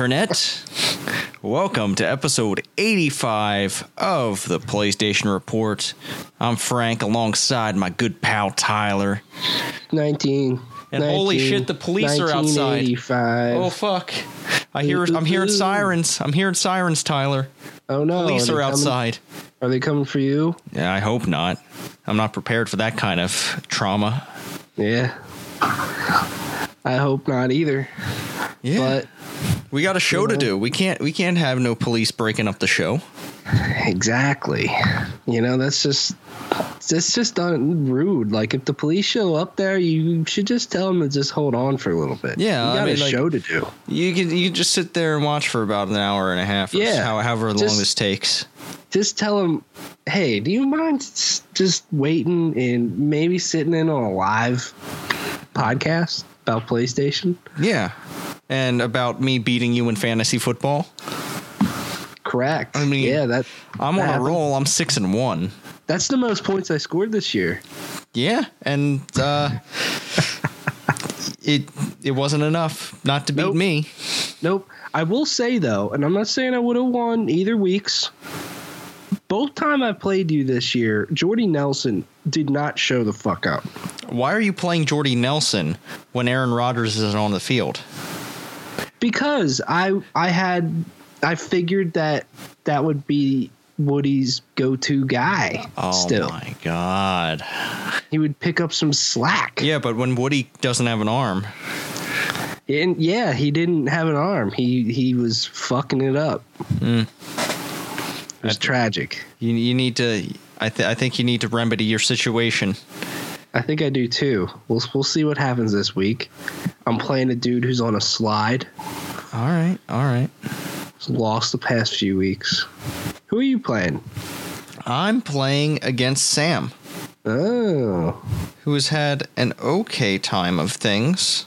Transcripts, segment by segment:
Internet. Welcome to episode 85 of the PlayStation Report. I'm Frank alongside my good pal Tyler. 19. And holy shit, the police are outside. Oh fuck. I hear I'm hearing sirens. I'm hearing sirens, Tyler. Oh no. Police are coming- outside. Are they coming for you? Yeah, I hope not. I'm not prepared for that kind of trauma. Yeah. I hope not either. Yeah. But we got a show to do. We can't we can't have no police breaking up the show. exactly. You know, that's just that's just rude. Like if the police show up there, you should just tell them to just hold on for a little bit. Yeah, you I got mean, a like- show to do. You can you can just sit there and watch for about an hour and a half Yeah, how- however long this takes. Just tell them, hey, do you mind just waiting and maybe sitting in on a live podcast about PlayStation? Yeah. And about me beating you in fantasy football. Correct. I mean, yeah, that I'm that on a roll. I'm six and one. That's the most points I scored this year. Yeah, and uh, it it wasn't enough not to beat Nope. me. Nope. I will say though, and I'm not saying I would have won either weeks. Both time I played you this year, Jordy Nelson did not show the fuck up. Why are you playing Jordy Nelson when Aaron Rodgers isn't on the field? Because I I had I figured that that would be Woody's go-to guy. Oh still, my god. he would pick up some slack. Yeah, but when Woody doesn't have an arm, And yeah, he didn't have an arm. He he was fucking it up. Hmm. It was tragic. you you need to. I th- I think you need to remedy your situation. I think I do too. We'll we'll see what happens this week. I'm playing a dude who's on a slide. All right, all right. He's lost the past few weeks. Who are you playing? I'm playing against Sam, Oh, who has had an okay time of things,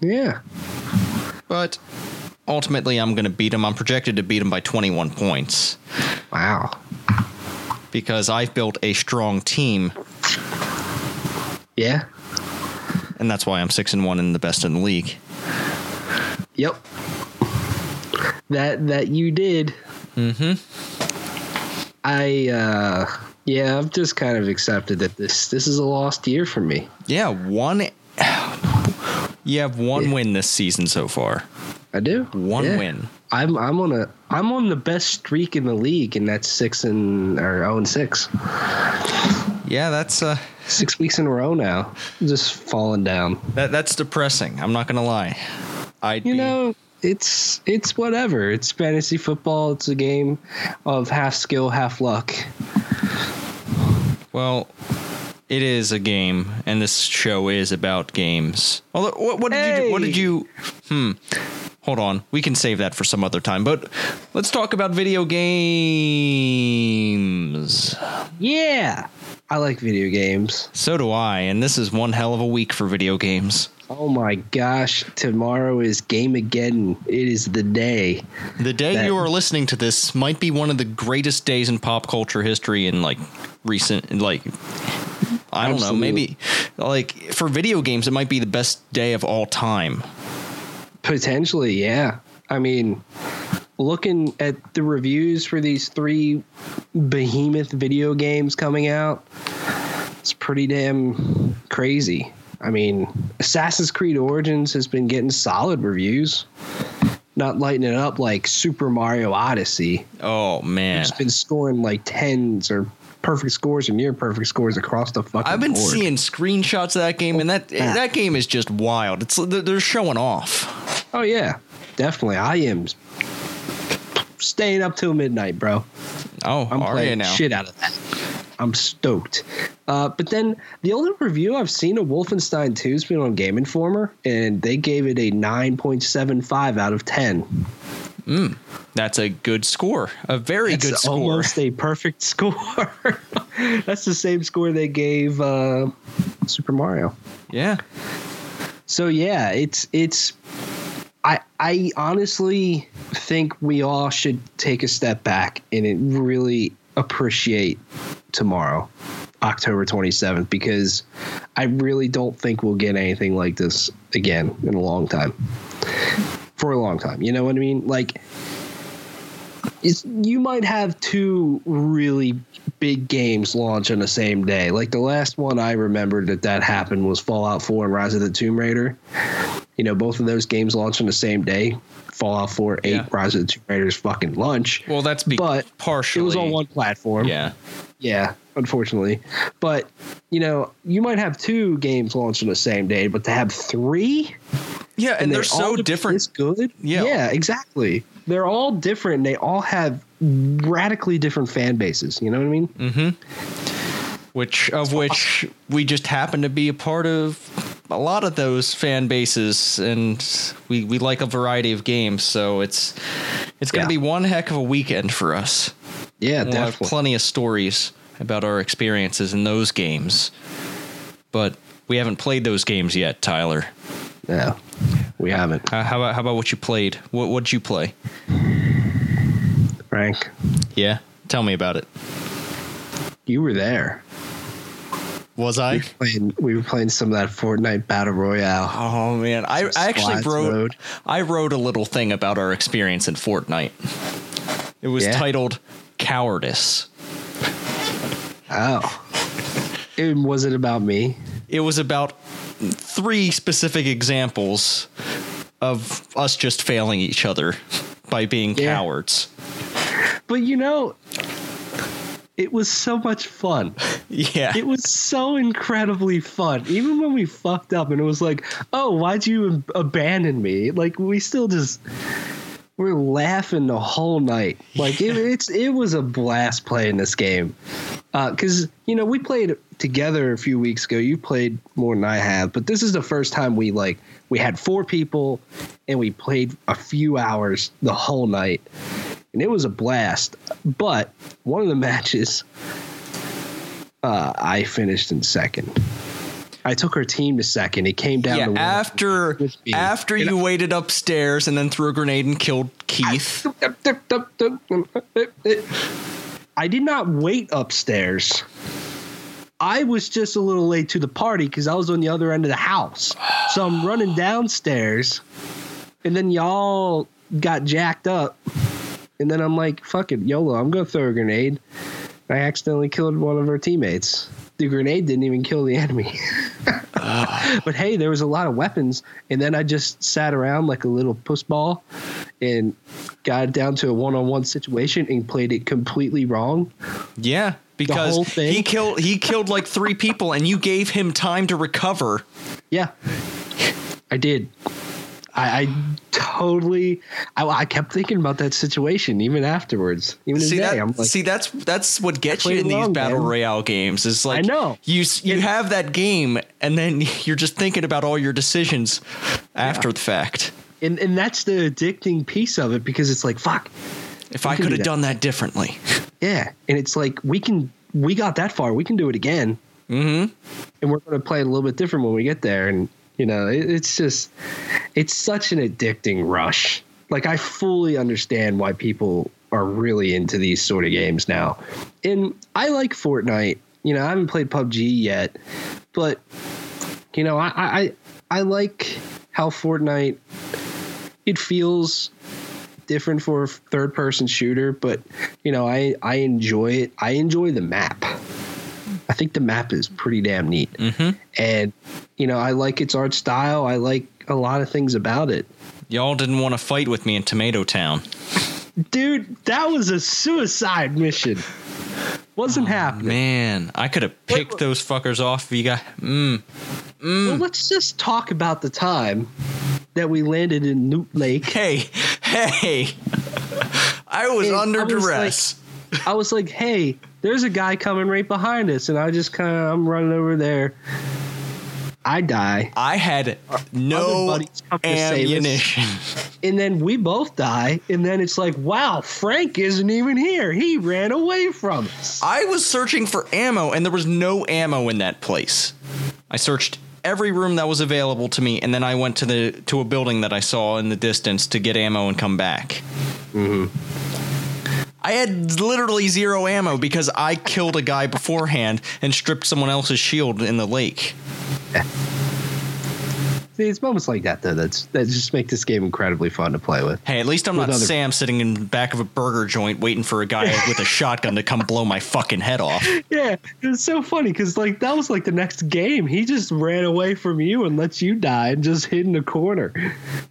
yeah. but ultimately I'm going to beat him. I'm projected to beat him by 21 points Wow. because I've built a strong team, Yeah. and that's why I'm six and one in the best in the league. Yep. That that you did. Mm-hmm. I uh yeah, I've just kind of accepted that this this is a lost year for me. Yeah, one. You have one Yeah. win this season so far. I do. One Yeah. win. I'm I'm on a I'm on the best streak in the league, and that's six and or oh and six. Yeah, that's uh, Six weeks in a row now. Just falling down. that that's depressing. I'm not gonna lie. I You know, it's it's whatever. It's fantasy football. It's a game of half skill, half luck. Well, it is a game, and this show is about games. Although, what, what did you? do- What did you? Hmm. Hold on, we can save that for some other time. But let's talk about video games. Yeah. I like video games. So do I, and this is one hell of a week for video games. Oh my gosh, tomorrow is game again. It is the day. The day That- you are listening to this might be one of the greatest days in pop culture history in like recent in like I don't know, maybe like for video games it might be the best day of all time. Potentially, yeah. I mean, looking at the reviews for these three behemoth video games coming out, it's pretty damn crazy. I mean, Assassin's Creed Origins has been getting solid reviews. Not lighting it up like Super Mario Odyssey. Oh man. It's been scoring like tens or perfect scores and near perfect scores across the fucking I've been board. seeing screenshots of that game and that Yeah. that game is just wild. It's they're showing off. Oh yeah, definitely. I am staying up till midnight, bro. Oh, I'm playing now? shit out of that. I'm stoked. Uh, but then the only review I've seen of Wolfenstein 2 has been on Game Informer, and they gave it a 9.75 out of 10. That's a good score. A very It's good score. almost a perfect score. That's the same score they gave uh, Super Mario. Yeah. So yeah, it's it's. I I honestly think we all should take a step back and it really appreciate tomorrow, October twenty seventh, because I really don't think we'll get anything like this again in a long time. For a long time. You know what I mean? Like, you might have two really big games launch on the same day. Like the last one I remember that that happened was Fallout 4 and Rise of the Tomb Raider. You know, both of those games launched on the same day. Fallout 4, 8, Yeah. Rise of the Tomb Raider's fucking lunch. Well, that's be- But partially. It was on one platform. Yeah. Yeah, unfortunately. But, you know, you might have two games launched on the same day, but to have three Yeah, and, they're, all so different. This good? Yeah. Yeah, exactly. They're all different. They all have radically different fan bases. You know what I mean? Mm-hmm. which of which we just happen to be a part of a lot of those fan bases and we, we like a variety of games so it's it's going to Yeah. be one heck of a weekend for us Yeah, we'll have definitely. plenty of stories about our experiences in those games but we haven't played those games yet tyler No, we haven't. how, how about how about what you played what what'd you play Frank, yeah tell me about it you were there. was We i were playing, we were playing some of that Fortnite Battle Royale. Oh man, I, I actually wrote mode. I wrote a little thing about our experience in Fortnite. It was Yeah? titled Cowardice. Oh. And was it about me? It was about three specific examples of us just failing each other by being Yeah. cowards. But you know, it was so much fun. Yeah. It was so incredibly fun. Even when we fucked up and it was like, oh, why'd you ab- abandon me? Like, we still just. We're laughing the whole night. Like it, it's it was a blast playing this game, because you know we played together a few weeks ago. You played more than I have, but this is the first time we like we had four people, and we played a few hours the whole night, and it was a blast. But one of the matches, uh, I finished in second. I took her team to second. It came down yeah, after after And you waited upstairs and then threw a grenade and killed Keith. I did not wait upstairs. I was just a little late to the party because I was on the other end of the house. So I'm running downstairs, and then y'all got jacked up. And then I'm like, fuck it, YOLO, I'm going to throw a grenade. I accidentally killed one of our teammates. The grenade didn't even kill the enemy. Ah. but hey, there was a lot of weapons. And then I just sat around like a little pussball and got it down to a one on one situation and played it completely wrong. Yeah, because he killed he killed like three people and you gave him time to recover. Yeah, I did. I, I totally. I, I kept thinking about that situation even afterwards. Even See today, that? I'm like, see that's that's what gets you in these battle man. royale games. Is like I know. you you Yeah. have that game and then you're just thinking about all your decisions after the fact. and and that's the addicting piece of it because it's like, fuck, If I could have that. done that differently. yeah. And it's like we can, we got that far, we can do it again. Mm-hmm. and we're going to play a little bit different when we get there and you know it, it's just it's such an addicting rush. Like i fully understand why people are really into these sort of games now. And i like fortnite. You know i haven't played pubg yet but you know i i i like how fortnite it feels different for a third person shooter but you know i i enjoy it. I enjoy the map I think the map is pretty damn neat. Mm-hmm. And, you know, I like its art style. I like a lot of things about it. Y'all didn't want to fight with me in Tomato Town. Dude, that was a suicide mission. Wasn't happening. Man, I could have picked those fuckers off if you got. Mm. Well, let's just talk about the time that we landed in Loot Lake. Hey, hey! I was And under I was duress. I was like, hey, there's a guy coming right behind us. And I just kind of, I'm running over there. I die. I had no buddies to save us. ammunition. And then we both die. And then it's like, wow, Frank isn't even here. He ran away from us. I was searching for ammo, and there was no ammo in that place. I searched every room that was available to me, and then I went to the to a building that I saw in the distance to get ammo and come back. Mm-hmm. I had literally zero ammo because I killed a guy beforehand and stripped someone else's shield in the lake. it's moments like that though that's that just make this game incredibly fun to play with. Hey, at least I'm With not other- Sam sitting in the back of a burger joint waiting for a guy with a shotgun to come blow my fucking head off. Yeah, it's so funny because like that was like the next game. He just ran away from you and let you die and just hid in the corner.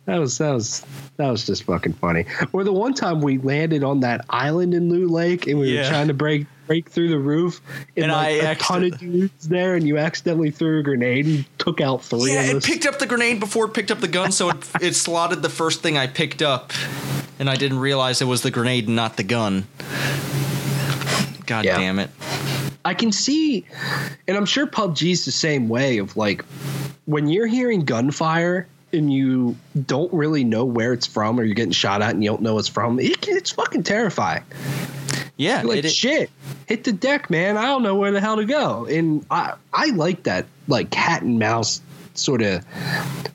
That was that was that was just fucking funny. Or the one time we landed on that island in Loot Lake and we Yeah. were trying to break break through the roof and, And like I a ton of dudes there and you accidentally threw a grenade and took out three Yeah, it picked up the grenade before it picked up the gun, so it, it slotted the first thing I picked up, and I didn't realize it was the grenade and not the gun. God Yeah. damn it. I can see, and I'm sure PUBG's the same way of like when you're hearing gunfire and you don't really know where it's from or you're getting shot at and you don't know it's from, it, it's fucking terrifying. Yeah, You're like, it- it- shit, hit the deck, man. I don't know where the hell to go. And I, I like that, like cat and mouse sort of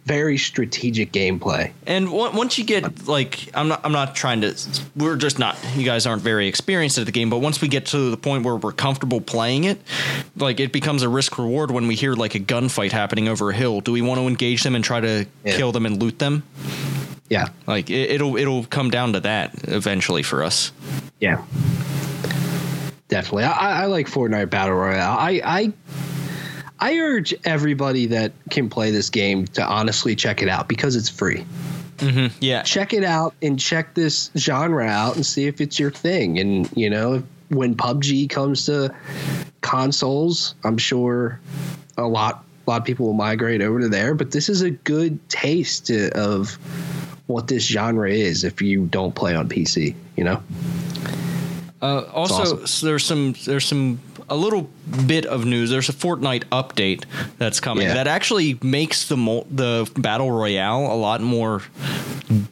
very strategic gameplay. And on- once you get like, I'm not, I'm not trying to. We're just not. You guys aren't very experienced at the game, but once we get to the point where we're comfortable playing it, like it becomes a risk reward when we hear like a gunfight happening over a hill. Do we want to engage them and try to Yeah. kill them and loot them? Yeah. Like it, it'll, it'll come down to that eventually for us. Yeah. Definitely. I, I- like Fortnite Battle Royale. I, I I urge everybody that can play this game to honestly check it out because it's free. Mm-hmm. Yeah, Check it out and check this genre out and see if it's your thing. And you know, when PUBG comes to consoles, I'm sure a lot a lot of people will migrate over to there. But this is a good taste to, of what this genre is if you don't play on PC. You know. Uh, also, awesome. s- there's some there's some a little bit of news. There's a Fortnite update that's coming Yeah. that actually makes the mul- the battle royale a lot more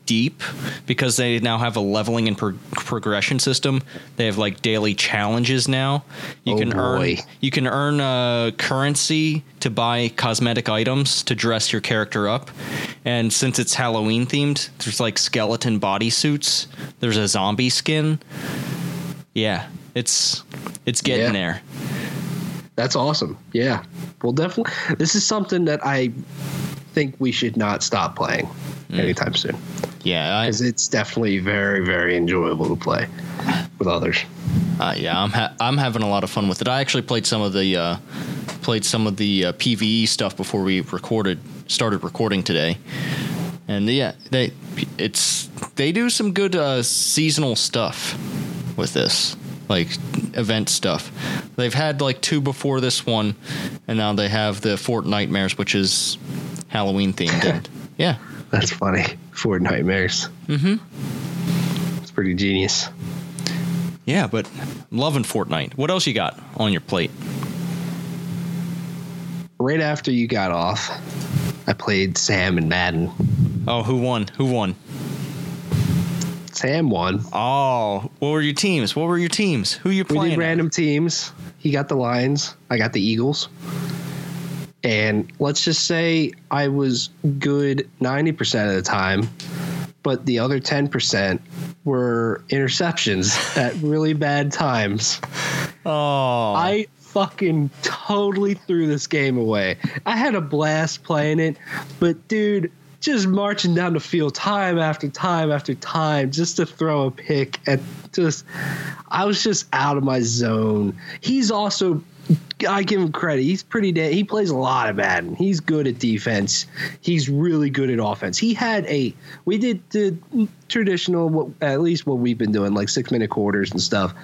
deep because they now have a leveling and pro- progression system. They have like daily challenges now. You Oh, can earn you can earn uh, currency to buy cosmetic items to dress your character up. And since it's Halloween themed, there's like skeleton bodysuits. There's a zombie skin. Yeah, it's it's getting Yeah. there. That's awesome. Yeah. Well, definitely. This is something that I think we should not stop playing anytime soon Yeah, because it's definitely very, very enjoyable to play with others. uh, yeah, I'm ha- I'm having a lot of fun with it. I actually played some of the uh, played some of the uh, PVE stuff before we recorded started recording today, and yeah, they it's they do some good uh, seasonal stuff with this, like event stuff. They've had like two before this one, and now they have the Fort Nightmares, which is Halloween themed. and yeah, That's funny. Fort Nightmares. Mm-hmm. It's pretty genius. yeah, but I'm loving Fortnite. What else you got on your plate? Right after you got off, I played Sam and Madden. Oh, who won? Who won? Sam won. Oh, what were your teams? What were your teams? Who you We playing? did random teams. He got the Lions. I got the Eagles. And let's just say I was good 90% of the time, but the other 10% were interceptions at really bad times. Oh, I fucking totally threw this game away. I had a blast playing it, but dude, just marching down the field time after time after time just to throw a pick at just I was just out of my zone. He's also I give him credit. He's pretty da- he plays a lot of Madden. He's good at defense. He's really good at offense. He had a we did the traditional at least what we've been doing like 6 minute quarters and stuff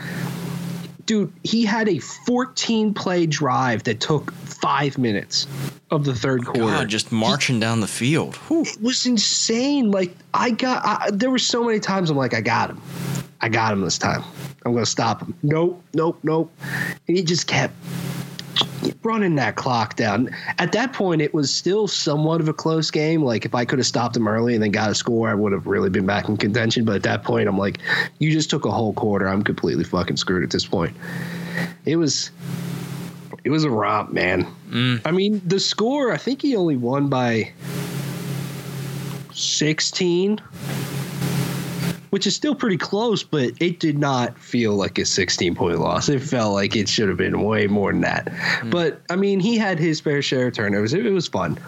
dude, he had a 14 play drive that took five minutes of the third quarter. God, just marching down the field. Whew. it was insane. Like I got, I, there were so many times I'm like, I got him, I got him this time. I'm gonna stop him. Nope, nope, nope. And he just kept running that clock down. At that point, it was still somewhat of a close game. Like if I could have stopped him early and then got a score, I would have really been back in contention. But at that point, I'm like, you just took a whole quarter. I'm completely fucking screwed at this point. It was. It was a romp, man. Mm. I mean, the score, I think he only won by 16, which is still pretty close, but it did not feel like a 16 point loss. It felt like it should have been way more than that. But, I mean, he had his fair share of turnovers. It, it was fun.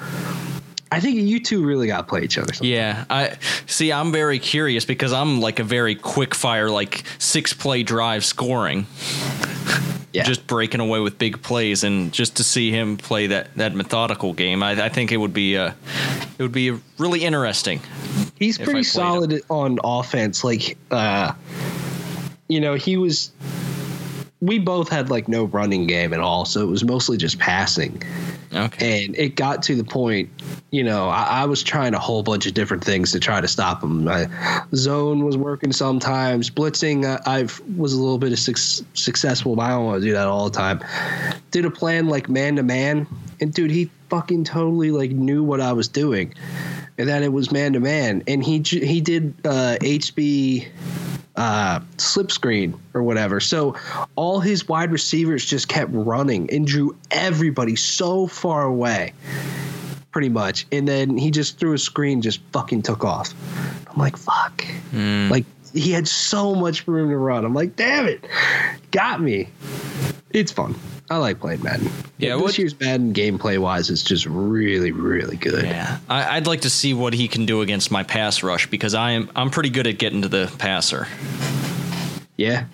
I think you two really got to play each other. Yeah, I see. I'm very curious because I'm like a very quick fire, like six play drive scoring, Yeah. just breaking away with big plays, and just to see him play that that methodical game, I, I think it would be uh, it would be really interesting. He's pretty solid on offense. Like, uh, you know, he was. We both had like no running game at all, so it was mostly just passing. Okay. And it got to the point, you know, I, I was trying a whole bunch of different things to try to stop him. My zone was working sometimes. Blitzing, I, I was a little bit of suc successful, but I don't want to do that all the time. Did a plan like man to man, and dude, he fucking totally like knew what I was doing, and that it was man to man. And he he did uh, HB uh, slip screen or whatever. So all his wide receivers just kept running and drew everybody so far away, pretty much. And then he just threw a screen, just fucking took off. I'm like, fuck. Like he had so much room to run. I'm like, damn it, got me. It's fun. I like playing Madden. Yeah, this what- year's Madden gameplay wise is just really, really good. Yeah, I, I'd like to see what he can do against my pass rush because I am I'm pretty good at getting to the passer. Yeah.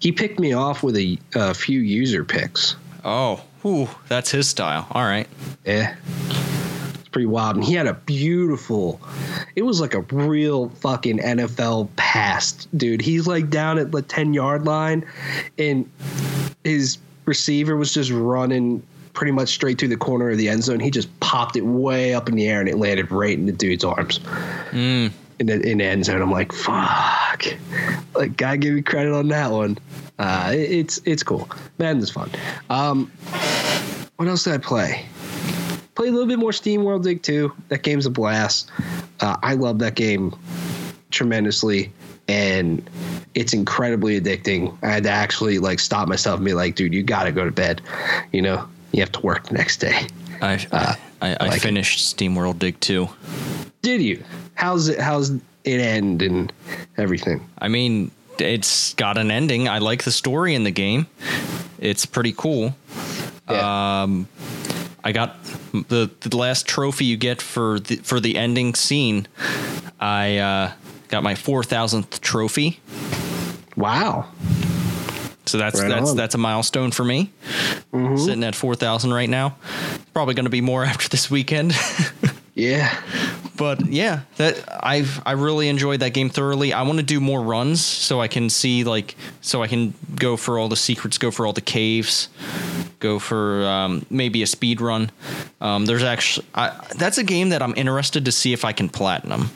He picked me off with a, a few user picks. Oh, that's his style. All right. Yeah. Pretty wild. And he had a beautiful, it was like a real fucking NFL pass, dude. He's like down at the 10 yard line, and his receiver was just running pretty much straight through the corner of the end zone. He just popped it way up in the air and it landed right in the dude's arms. In the, in the end zone, I'm like, fuck! Like, gotta give me credit on that one. Uh, it- it's it's cool. Madden's fun. Um, what else did I play? Play a little bit more SteamWorld Dig 2. That game's a blast. Uh, I love that game tremendously, and it's incredibly addicting. I had to actually like stop myself and be like, dude, you got to go to bed. You know, you have to work the next day. I I, I, I like it. finished SteamWorld Dig 2. Did you? How's it? How's it end and everything? I mean, it's got an ending. I like the story in the game. It's pretty cool. Yeah. Um, I got the the last trophy you get for the for the ending scene. I uh, got my four thousandth trophy, wow. so that's Right that's on. that's a milestone for me. Sitting at four thousand right now. Probably going to be more after this weekend. Yeah. but yeah, that I've I really enjoyed that game thoroughly. I want to do more runs so I can see like so I can go for all the secrets, go for all the caves, go for um, maybe a speed run. Um, there's actually I, that's a game that I'm interested to see if I can platinum.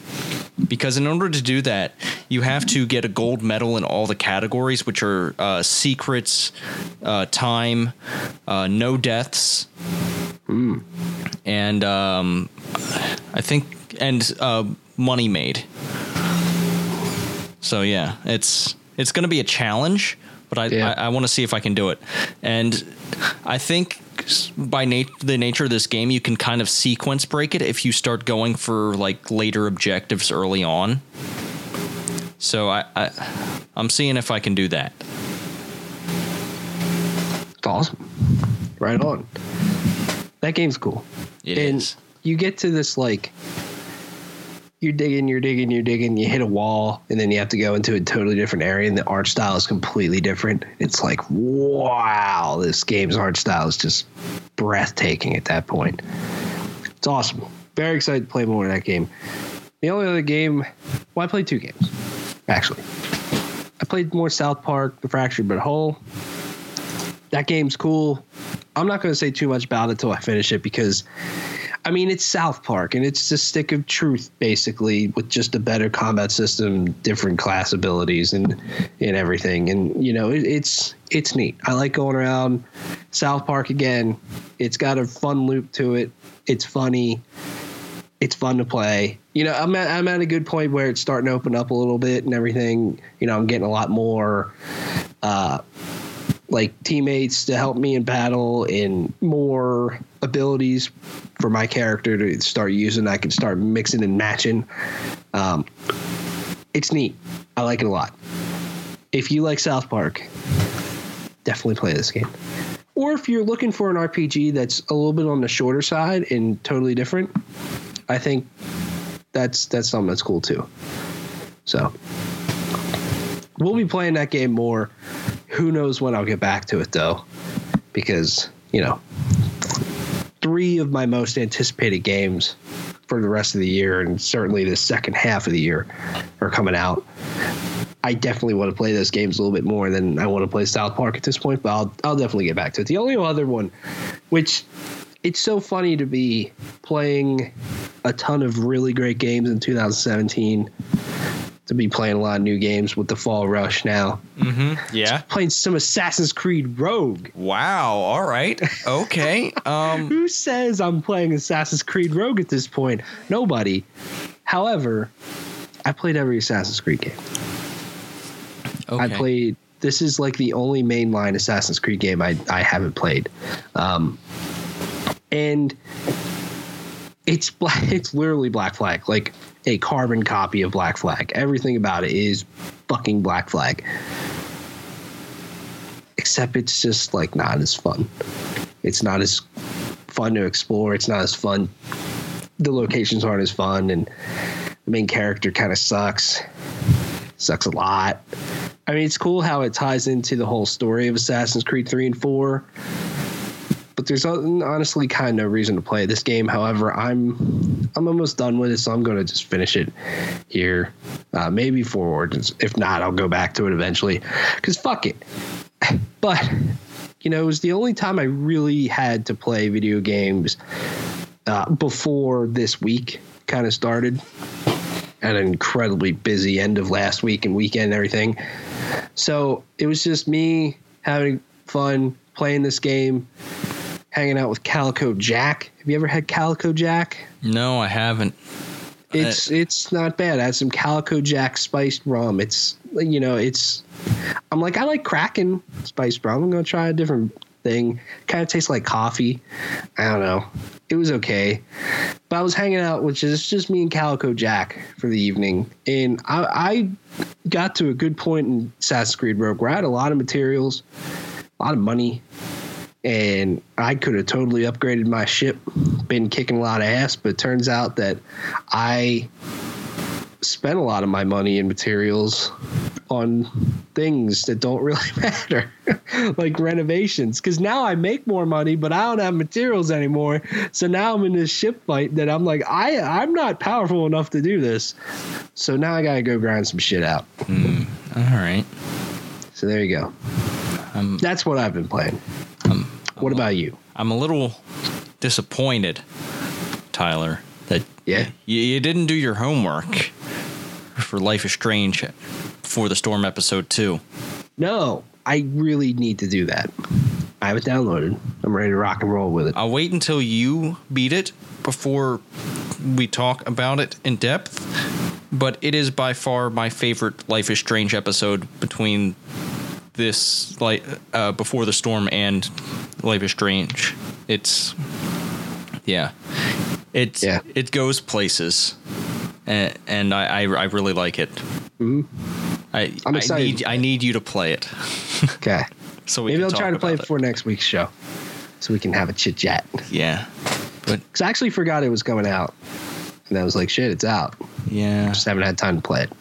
Because in order to do that, you have to get a gold medal in all the categories, which are uh, secrets, uh, time, uh, no deaths, and um, I think and uh, money made. So yeah, it's it's going to be a challenge, but I Yeah. I, I want to see if I can do it, and I think by nat- the nature of this game, you can kind of sequence break it if you start going for like later objectives early on. So I, I I'm seeing if I can do that. It's awesome. Right on. That game's cool. It and is. you get to this like you're digging, you're digging, you're digging, you hit a wall, and then you have to go into a totally different area, and the art style is completely different. It's like, wow, this game's art style is just breathtaking at that point. It's awesome. Very excited to play more of that game. The only other game, well, I played two games, actually. I played more South Park, The Fractured But Whole. That game's cool. I'm not going to say too much about it until I finish it because, I mean, it's South Park and it's a stick of truth basically with just a better combat system, different class abilities, and and everything. And you know, it, it's it's neat. I like going around South Park again. It's got a fun loop to it. It's funny. It's fun to play. You know, I'm at, I'm at a good point where it's starting to open up a little bit and everything. You know, I'm getting a lot more uh, like teammates to help me in battle and more abilities for my character to start using. I can start mixing and matching. Um, it's neat. I like it a lot. If you like South Park, definitely play this game. or if you're looking for an RPG that's a little bit on the shorter side and totally different, I think that's that's something that's cool too. So we'll be playing that game more. Who knows when I'll get back to it though, because you know, three of my most anticipated games for the rest of the year, and certainly the second half of the year, are coming out. I definitely want to play those games a little bit more than I want to play South Park at this point, but I'll I'll definitely get back to it. The only other one, which it's so funny to be playing a ton of really great games in 2017 to be playing a lot of new games with the fall rush now. Mm-hmm. Yeah. Playing some Assassin's Creed Rogue. Wow. All right. Okay. Um, Who says I'm playing Assassin's Creed Rogue at this point? Nobody. However, I played every Assassin's Creed game. okay. I played. This is like the only mainline Assassin's Creed game I I haven't played, um, and it's black. It's literally Black Flag, like a carbon copy of Black Flag. Everything about it is fucking Black Flag, except it's just like not as fun. It's not as fun to explore. It's not as fun. The locations aren't as fun, and the main character kind of sucks. Sucks a lot. I mean, it's cool how it ties into the whole story of Assassin's Creed 3 and 4. But there's honestly kind of no reason to play this game. However, I'm I'm almost done with it, so I'm going to just finish it here. Uh, maybe for Origins. If not, I'll go back to it eventually. Because fuck it. But, you know, it was the only time I really had to play video games uh, before this week kind of started. An incredibly busy end of last week and weekend and everything. So it was just me having fun playing this game, hanging out with Calico Jack. Have you ever had Calico Jack? no, I haven't. It's it's not bad. I had some Calico Jack spiced rum. It's you know it's. I'm like I like Kraken spiced rum. I'm gonna try a different thing. Kind of tastes like coffee. I don't know. It was okay, but I was hanging out, which is just me and Calico Jack for the evening, and I, I got to a good point in Assassin's Creed Rogue where I had a lot of materials, a lot of money, and I could have totally upgraded my ship, been kicking a lot of ass, but turns out that I spent a lot of my money and materials on things that don't really matter, like renovations. Because now I make more money, but I don't have materials anymore. So now I'm in this ship fight that I'm like, I I'm not powerful enough to do this. So now I gotta go grind some shit out. All right. So there you go. Um, That's what I've been playing. Um, What about you? I'm a little disappointed, Tyler, that Yeah. you, you didn't do your homework for Life is Strange Before the Storm episode two. No, I really need to do that. I have it downloaded. I'm ready to rock and roll with it. I'll wait until you beat it before we talk about it in depth. But it is by far my favorite Life is Strange episode between this like uh, before the storm and Life is Strange. It's yeah, it's Yeah. it goes places, and, and I, I I really like it. Mhm. I I'm I need I need you to play it. Okay. So we Maybe can I'll try to play it before next week's show so we can have a chit chat. Yeah, but Because I actually forgot it was coming out. And I was like, shit, it's out. yeah. Just haven't had time to play it.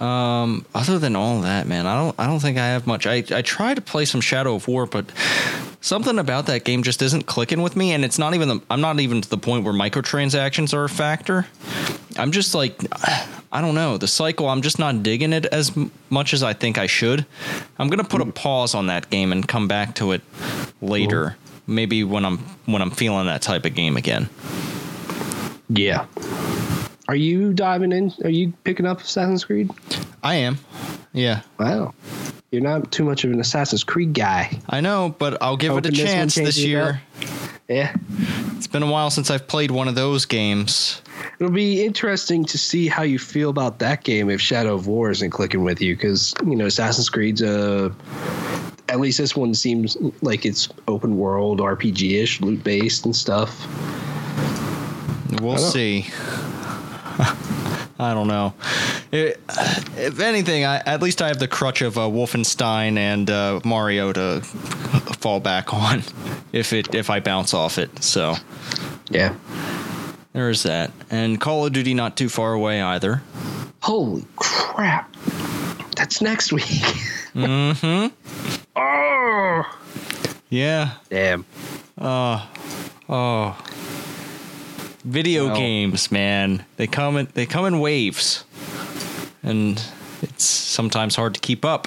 Um, other than all that, man, I don't I don't think I have much. I I try to play some Shadow of War, but something about that game just isn't clicking with me, and it's not even the, I'm not even to the point where microtransactions are a factor. I'm just like I don't know the cycle. I'm just not digging it as much as I think I should. I'm gonna put a pause on that game and come back to it later. Maybe when I'm when I'm feeling that type of game again. Yeah. Are you diving in? Are you picking up Assassin's Creed? I am. Yeah, Wow. You're not too much of an Assassin's Creed guy. I know, but I'll give Hoping it a this chance this year. Yeah. It's been a while since I've played one of those games. It'll be interesting to see how you feel about that game if Shadow of War isn't clicking with you because, you know, Assassin's Creed's uh at least this one seems like it's open world RPG ish, loot based and stuff. We'll see. I don't know. It, if anything, I, at least I have the crutch of uh, Wolfenstein and uh, Mario to fall back on if it if I bounce off it. So Yeah. there's that. And Call of Duty not too far away either. Holy crap. That's next week. mm-hmm. oh. Yeah. Damn. Video Well- games, man. They come in they come in waves. And it's sometimes hard to keep up.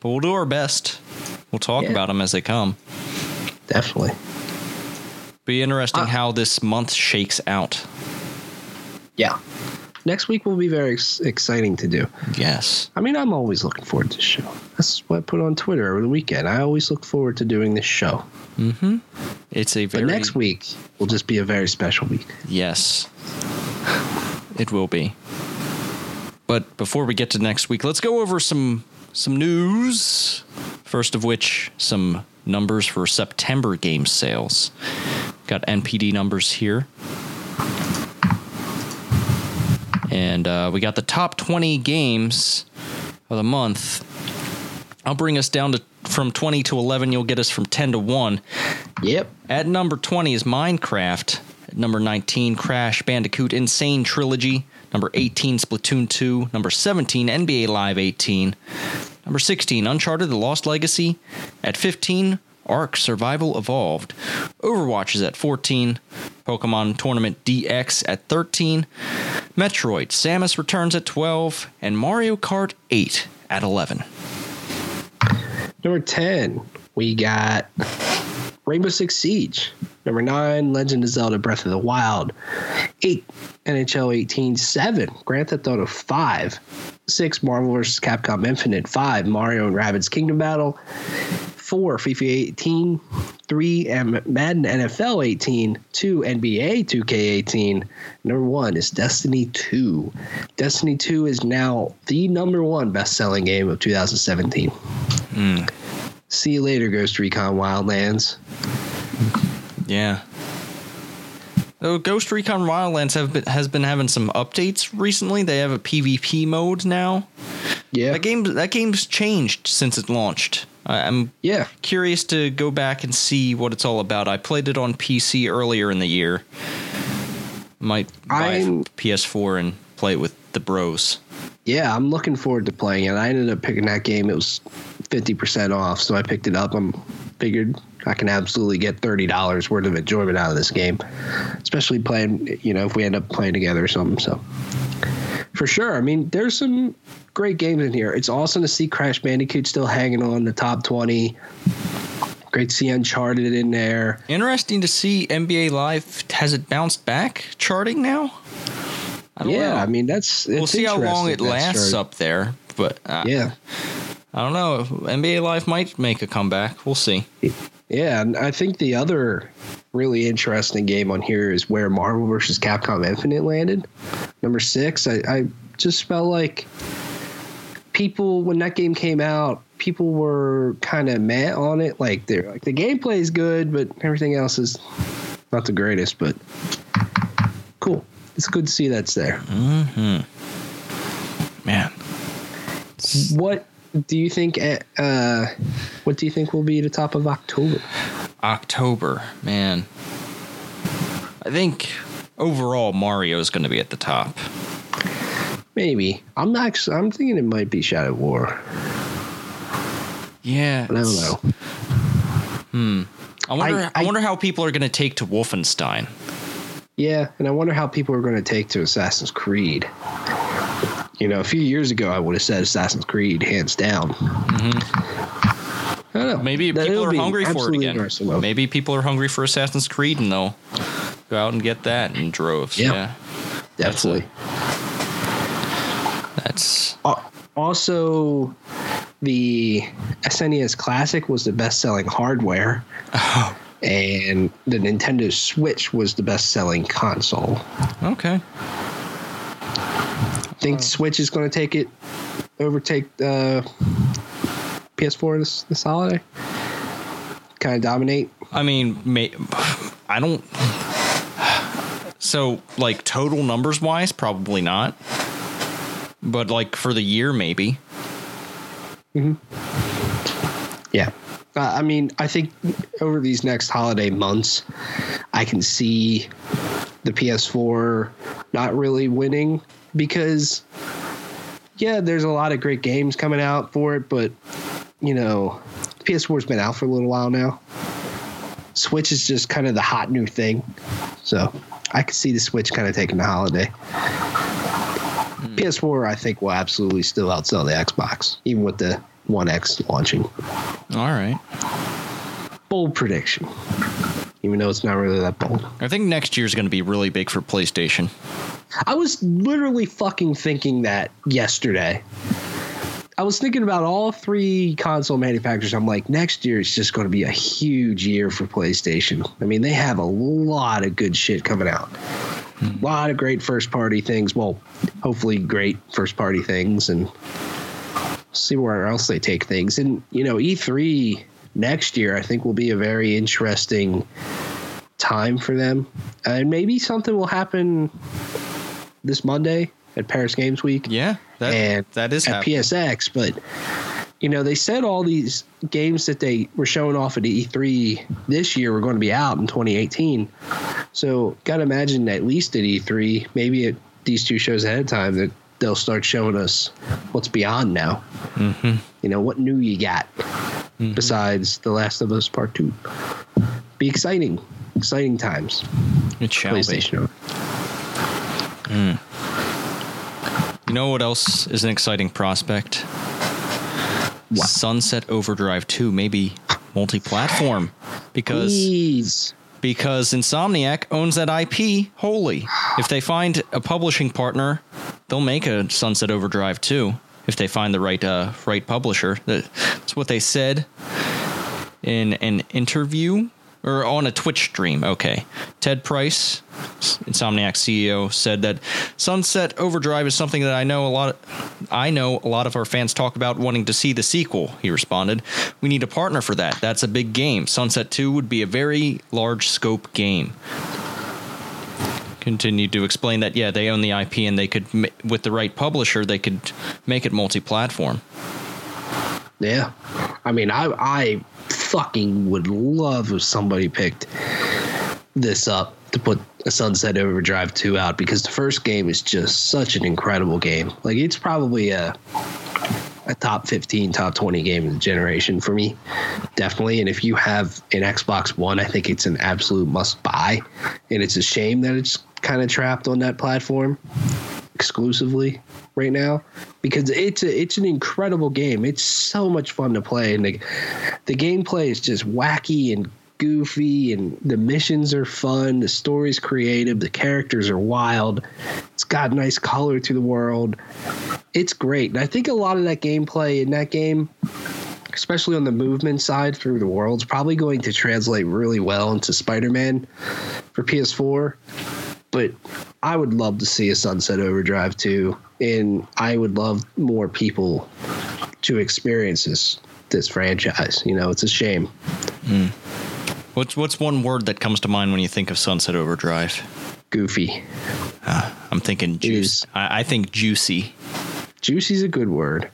But we'll do our best. We'll talk Yeah. about them as they come. Definitely. Be interesting Uh, how this month shakes out. Yeah. Next week will be very ex- exciting to do. Yes. I mean, I'm always looking forward to the show. That's what I put on Twitter over the weekend. I always look forward to doing this show. Mm-hmm. It's a But next week will just be a very special week. Yes. It will be. But before we get to next week, let's go over some some news. First of which, some numbers for September game sales. Got NPD numbers here. And uh, we got the top 20 games of the month. I'll bring us down to from 20 to 11. You'll get us from 10 to 1. Yep. At number 20 is Minecraft. At number 19, Crash Bandicoot N. Sane Trilogy. Number 18, Splatoon 2. Number 17, NBA Live 18. Number 16, Uncharted The Lost Legacy. At 15, Ark Survival Evolved. Overwatch is at 14. Pokkén Tournament DX at 13. Metroid Samus Returns at 12. And Mario Kart 8 at 11. Number 10, we got Rainbow Six Siege. Number 9, Legend of Zelda Breath of the Wild. 8, NHL 18. 7, Grand Theft Auto 5. 6, Marvel vs. Capcom Infinite. 5, Mario and Rabbids Kingdom Battle. 4, FIFA 18. 3, M- Madden NFL 18. 2, NBA 2K18. Number 1 is Destiny 2. Destiny 2 is now the number one best selling game of 2017. Hmm. See you later, Ghost Recon Wildlands. Yeah. Though Ghost Recon Wildlands have been, has been having some updates recently. They have a PvP mode now. Yeah. That game that game's changed since it launched. I'm Yeah. curious to go back and see what it's all about. I played it on PC earlier in the year. Might buy I'm- PS4 and play it with the bros. Yeah, I'm looking forward to playing it. I ended up picking that game. It was 50% off, so I picked it up. I'm figured I can absolutely get $30 worth of enjoyment out of this game, especially playing, you know, if we end up playing together or something. So, for sure. I mean, there's some great games in here. It's awesome to see Crash Bandicoot still hanging on the top 20. Great to see Uncharted in there. Interesting to see NBA Live. Has it bounced back charting now? I don't Yeah, know. I mean, that's. we'll see how long it lasts up there. But uh, Yeah. I don't know. NBA Live might make a comeback. We'll see. Yeah, and I think the other really interesting game on here is where Marvel versus Capcom Infinite landed. Number six. I, I just felt like people when that game came out, people were kind of mad on it. Like they're like the gameplay is good, but everything else is not the greatest. But cool. It's good to see that's there. Mm-hmm. Man, What do you think? Uh, what do you think will be the top of October? October, man. I think overall Mario is going to be at the top. Maybe I'm not. I'm thinking it might be Shadow War. Yeah, But I don't know. I wonder. I, I- wonder how people are going to take to Wolfenstein. Yeah, and I wonder how people are going to take to Assassin's Creed. You know, a few years ago, I would have said Assassin's Creed hands down. Mm-hmm. I don't know. Maybe That- people are hungry for it again. Maybe people are hungry for Assassin's Creed and they'll go out and get that in droves. Yeah. Yeah, definitely. that's Al- uh, Also, the SNES Classic was the best-selling hardware, oh. and the Nintendo Switch was the best-selling console. okay. Think Switch is going to take it, overtake uh, PS4 this this holiday. Kind of dominate. I mean, may, I don't. So, like total numbers wise, probably not. but like for the year maybe. hmm Yeah. Uh, I mean, I think over these next holiday months, I can see the PS4 not really winning because, yeah, there's a lot of great games coming out for it, but, you know, PS4's been out for a little while now. Switch is just kind of the hot new thing. So I could see the Switch kind of taking the holiday. Hmm. PS4, I think, will absolutely still outsell the Xbox, even with the One X launching All right. bold prediction, even though it's not really that bold. I think next year's going to be really big for PlayStation. I was literally fucking thinking that yesterday. I was thinking about all three console manufacturers. I'm like, next year is just going to be a huge year for PlayStation. I mean, they have a lot of good shit coming out. Hmm. A lot of great first party things. Well, hopefully, great first party things, and see where else they take things. And, you know, E3 next year, I think, will be a very interesting time for them. And maybe something will happen this Monday at Paris Games Week Yeah, that and that is at happening. PSX. But you know, they said all these games that they were showing off at E3 this year were going to be out in 2018. So, got to imagine at least at E3, maybe at these two shows ahead of time, that they'll start showing us what's beyond now. Mm-hmm. You know, what new you got mm-hmm. besides The Last of Us Part Two. Be exciting, exciting times. It shall be. PlayStation. Mm. You know what else is an exciting prospect? What? Sunset Overdrive 2, maybe multi-platform, because Please. because Insomniac owns that IP wholly. If they find a publishing partner, they'll make a Sunset Overdrive 2 if they find the right uh, right publisher. That's what they said in an interview or on a Twitch stream. Okay. Ted Price, Insomniac CEO, said that Sunset Overdrive is something that I know a lot of, I know a lot of our fans talk about wanting to see the sequel. He responded, "We need a partner for that. That's a big game. Sunset 2 would be a very large scope game." Continued to explain that yeah, they own the IP and they could with the right publisher, they could make it multi-platform. Yeah. I mean, I I fucking would love if somebody picked this up to put a Sunset Overdrive 2 out because the first game is just such an incredible game. Like it's probably a a top 15, top 20 game of the generation for me. Definitely. And if you have an Xbox One, I think it's an absolute must buy. And it's a shame that it's kind of trapped on that platform exclusively right now because it's a, it's an incredible game. It's so much fun to play, and the the gameplay is just wacky and goofy, and the missions are fun. The story's creative. The characters are wild. It's got nice color to the world. It's great, and I think a lot of that gameplay in that game. Especially on the movement side through the world, is probably going to translate really well into Spider-Man for PS4 but I would love to see a Sunset Overdrive too, and I would love more people to experience this this franchise. You know, it's a shame. Hmm. What's what's one word that comes to mind when you think of Sunset Overdrive? Goofy, I'm thinking juice. I, I think juicy. juicy's a good word.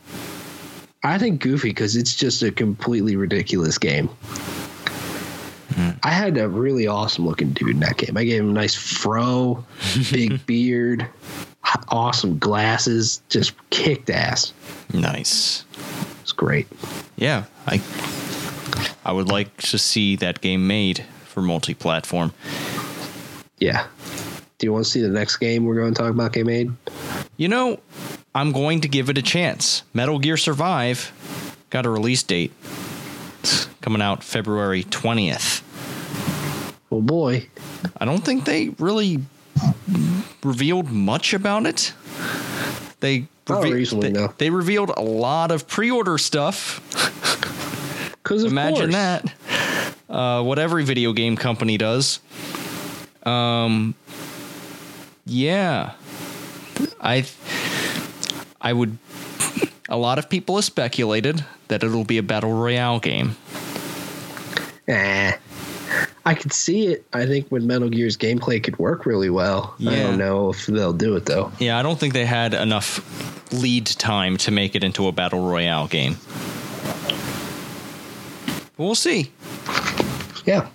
I think goofy because it's just a completely ridiculous game. Hmm. I had a really awesome looking dude in that game. I gave him a nice fro, big beard, awesome glasses, just kicked ass. Nice. It's great. Yeah, I I would like to see that game made for multi-platform. Yeah. Do you want to see the next game we're going to talk about game made? You know, I'm going to give it a chance. Metal Gear Survive got a release date. It's coming out February 20th. Oh boy. I don't think they really revealed much about it. They reve- recently, they, no. they revealed a lot of pre-order stuff. Because Imagine that. Uh, what every video game company does. Um, yeah, I, I would. A lot of people have speculated that it'll be a battle royale game. Eh. I could see it. I think when Metal Gear's gameplay could work really well. I don't know if they'll do it though. Yeah, I don't think they had enough lead time to make it into a battle royale game. We'll see. Yeah.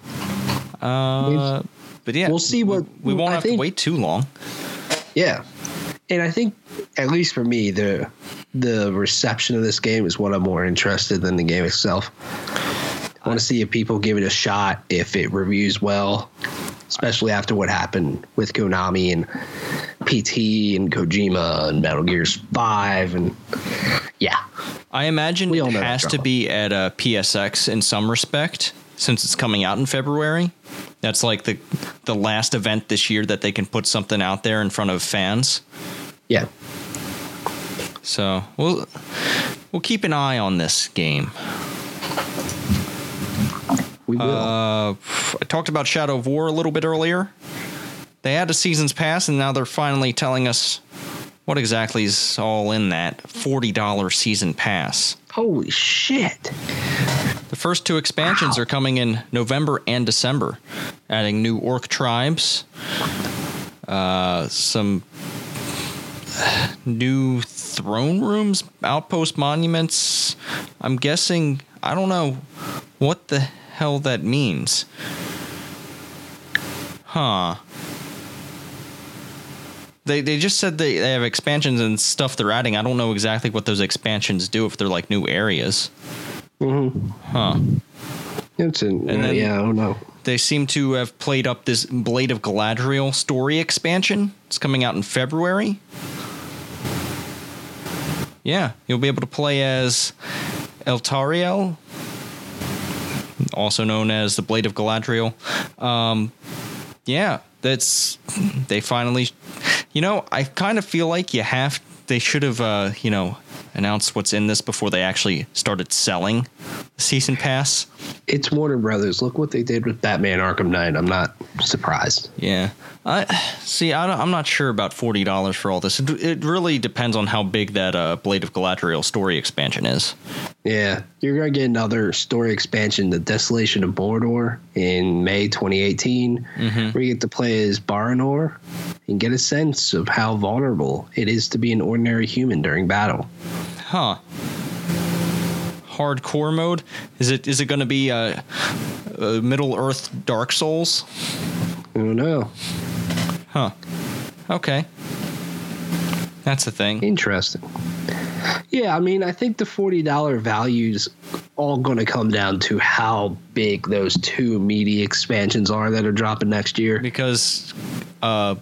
Uh, but yeah, We'll see what- we, we won't I have to wait too long. Yeah. And I think at least for me, the the reception of this game is what I'm more interested than the game itself. I want to see if people give it a shot, if it reviews well, especially after what happened with Konami and PT and Kojima and Metal Gears 5 and yeah. I imagine it has to be at uh, a PSX in some respect, since it's coming out in February. That's like the the last event this year that they can put something out there in front of fans. Yeah. So we'll we'll keep an eye on this game. We will. Uh, I talked about Shadow of War a little bit earlier. They had a season's pass, and now they're finally telling us what exactly is all in that forty dollar season pass. Holy shit. The first two expansions are coming in November and December, adding new orc tribes, uh, some new throne rooms, outpost monuments. I'm guessing, I don't know what the hell that means. Huh. They, they just said they, they have expansions and stuff they're adding. I don't know exactly what those expansions do if they're like new areas. Mm-hmm. Huh. It's an, And then- yeah, I don't know. They seem to have played up this Blade of Galadriel story expansion. It's coming out in February. Yeah, you'll be able to play as Eltariel, also known as the Blade of Galadriel. Um, yeah, that's they finally. You know, I kind of feel like you have. They should have, uh, you know, announced what's in this before they actually started selling the season pass. It's Warner Brothers. Look what they did with Batman Arkham Knight. I'm not surprised. Yeah, I see. I don't, I'm not sure about forty dollars for all this. It, it really depends on how big that uh, Blade of Galadriel story expansion is. Yeah, you're gonna get another story expansion, The Desolation of Mordor, in May 2018, where you get to play as Baranor and get a sense of how vulnerable it is to be an ordinary human during battle. Huh? Hardcore mode? Is it is it going to be uh, uh, Middle Earth Dark Souls? I don't know. Huh? Okay, that's the thing. Interesting. Yeah, I mean, I think the forty dollar values all going to come down to how big those two media expansions are that are dropping next year. Because uh,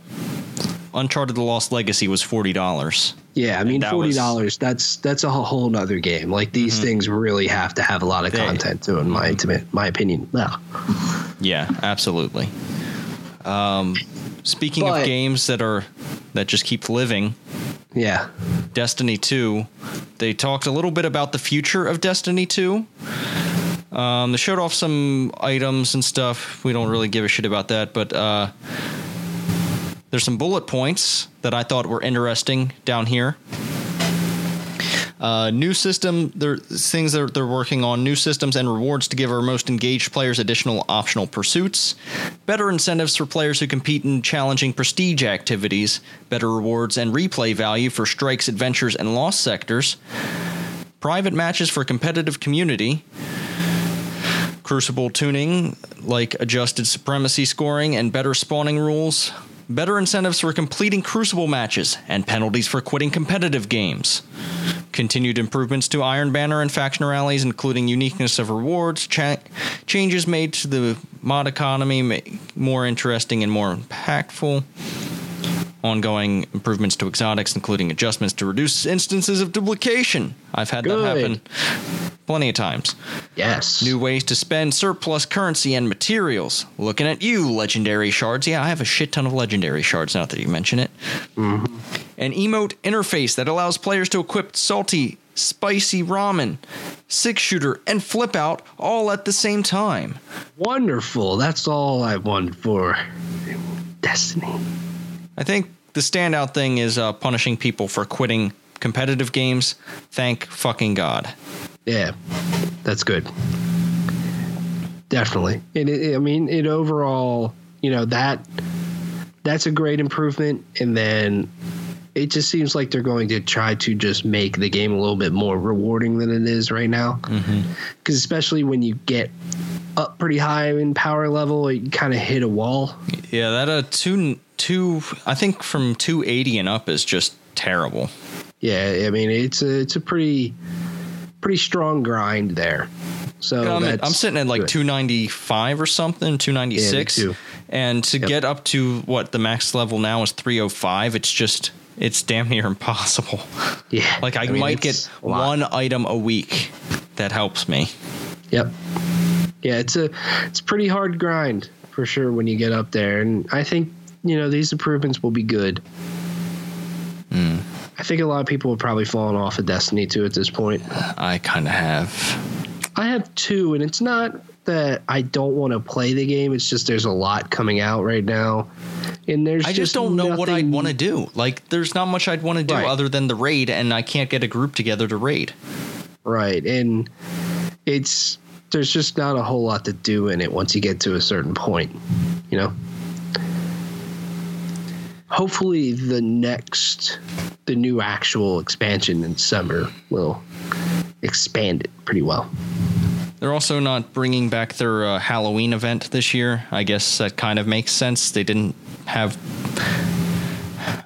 Uncharted: The Lost Legacy was forty dollars. Yeah, I mean, that forty dollars. That's that's a whole nother game. Like these things really have to have a lot of They- content to, in my intimate, my opinion. Yeah. Yeah, absolutely. Um, speaking But- of games that are that just keep living, Yeah. Destiny 2. They talked a little bit about the future of Destiny 2. Um, they showed off some items and stuff. We don't really give a shit about that, but uh, there's some bullet points that I thought were interesting down here. Uh, new system, there things that they're working on. New systems and rewards to give our most engaged players additional optional pursuits. Better incentives for players who compete in challenging prestige activities. Better rewards and replay value for strikes, adventures, and lost sectors. Private matches for competitive community. Crucible tuning, like adjusted supremacy scoring and better spawning rules. Better incentives for completing Crucible matches and penalties for quitting competitive games. Continued improvements to Iron Banner and faction rallies, including uniqueness of rewards, cha- changes made to the mod economy, make more interesting and more impactful. Ongoing improvements to exotics, including adjustments to reduce instances of duplication. I've had Good. that happen plenty of times. Yes. New ways to spend surplus currency and materials. Looking at you, legendary shards. Yeah, I have a shit ton of legendary shards now that you mention it. An emote interface that allows players to equip salty, spicy ramen, six shooter, and flip out all at the same time. Wonderful. That's all I've want for Destiny. I think the standout thing is uh, punishing people for quitting competitive games. Thank fucking God. Yeah. That's good. definitely. And it, I mean, it overall, you know that that's a great improvement. And then it just seems like they're going to try to just make the game a little bit more rewarding than it is right now. Because especially when you get up pretty high in power level, you kind of hit a wall. Yeah, that uh two two I think from 280 and up is just terrible. Yeah, I mean it's a it's a pretty pretty strong grind there. So I'm, sitting at like good. 295 or something, 296. too. and to Yep. get up to what the max level now is 305, it's just it's damn near impossible. Yeah, Like I, mean, might get one item a week that helps me. Yep. Yeah, it's a it's pretty hard grind for sure when you get up there, and I think you know these improvements will be good. Hmm. I think a lot of people have probably fallen off of Destiny 2 at this point. I kind of have. I have two, and it's not that I don't want to play the game. It's just there's a lot coming out right now, and there's I just don't know what I'd want to do. Like, there's not much I'd want to do Right. other than the raid, and I can't get a group together to raid. Right, and it's there's just not a whole lot to do in it once you get to a certain point, you know. Hopefully, the next, the new actual expansion in summer will expand it pretty well. They're also not bringing back their uh, Halloween event this year. I guess that kind of makes sense. They didn't have.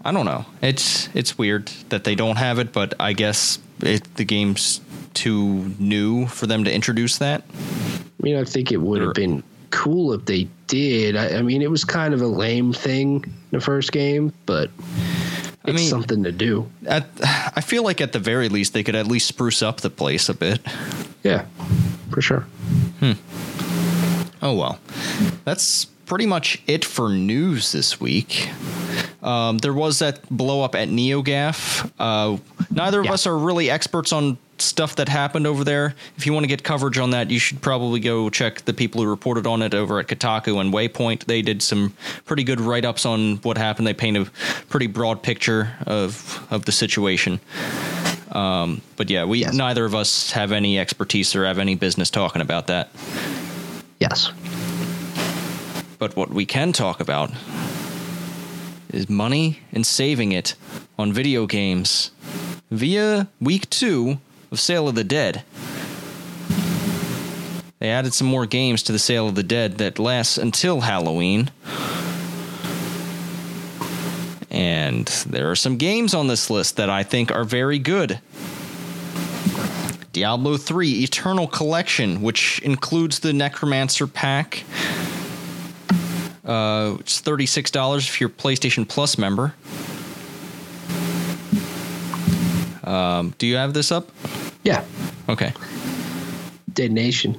I don't know. It's it's weird that they don't have it, but I guess it, the game's too new for them to introduce that. I mean, I think it would have been cool if they did. I, I mean, it was kind of a lame thing in the first game, but it's I mean- something to do. At, I feel like at the very least they could at least spruce up the place a bit. Yeah, for sure. Hmm. Oh well, that's pretty much it for news this week. Um, there was that blow up at NeoGaf. Uh, neither of Yeah. us are really experts on stuff that happened over there. If you want to get coverage on that, you should probably go check the people who reported on it over at Kotaku and Waypoint. They did some pretty good write ups on what happened. They paint a pretty broad picture of of the situation. Um, but yeah, we Yes. neither of us have any expertise or have any business talking about that. Yes. But what we can talk about is money and saving it on video games via week two of Sale of the Dead. They added some more games to the Sale of the Dead that lasts until Halloween. And there are some games on this list that I think are very good. Diablo 3 Eternal Collection, which includes the Necromancer pack. Uh, it's thirty-six dollars if you're a PlayStation Plus member. Um, do you have this up? Yeah. Okay. Dead Nation.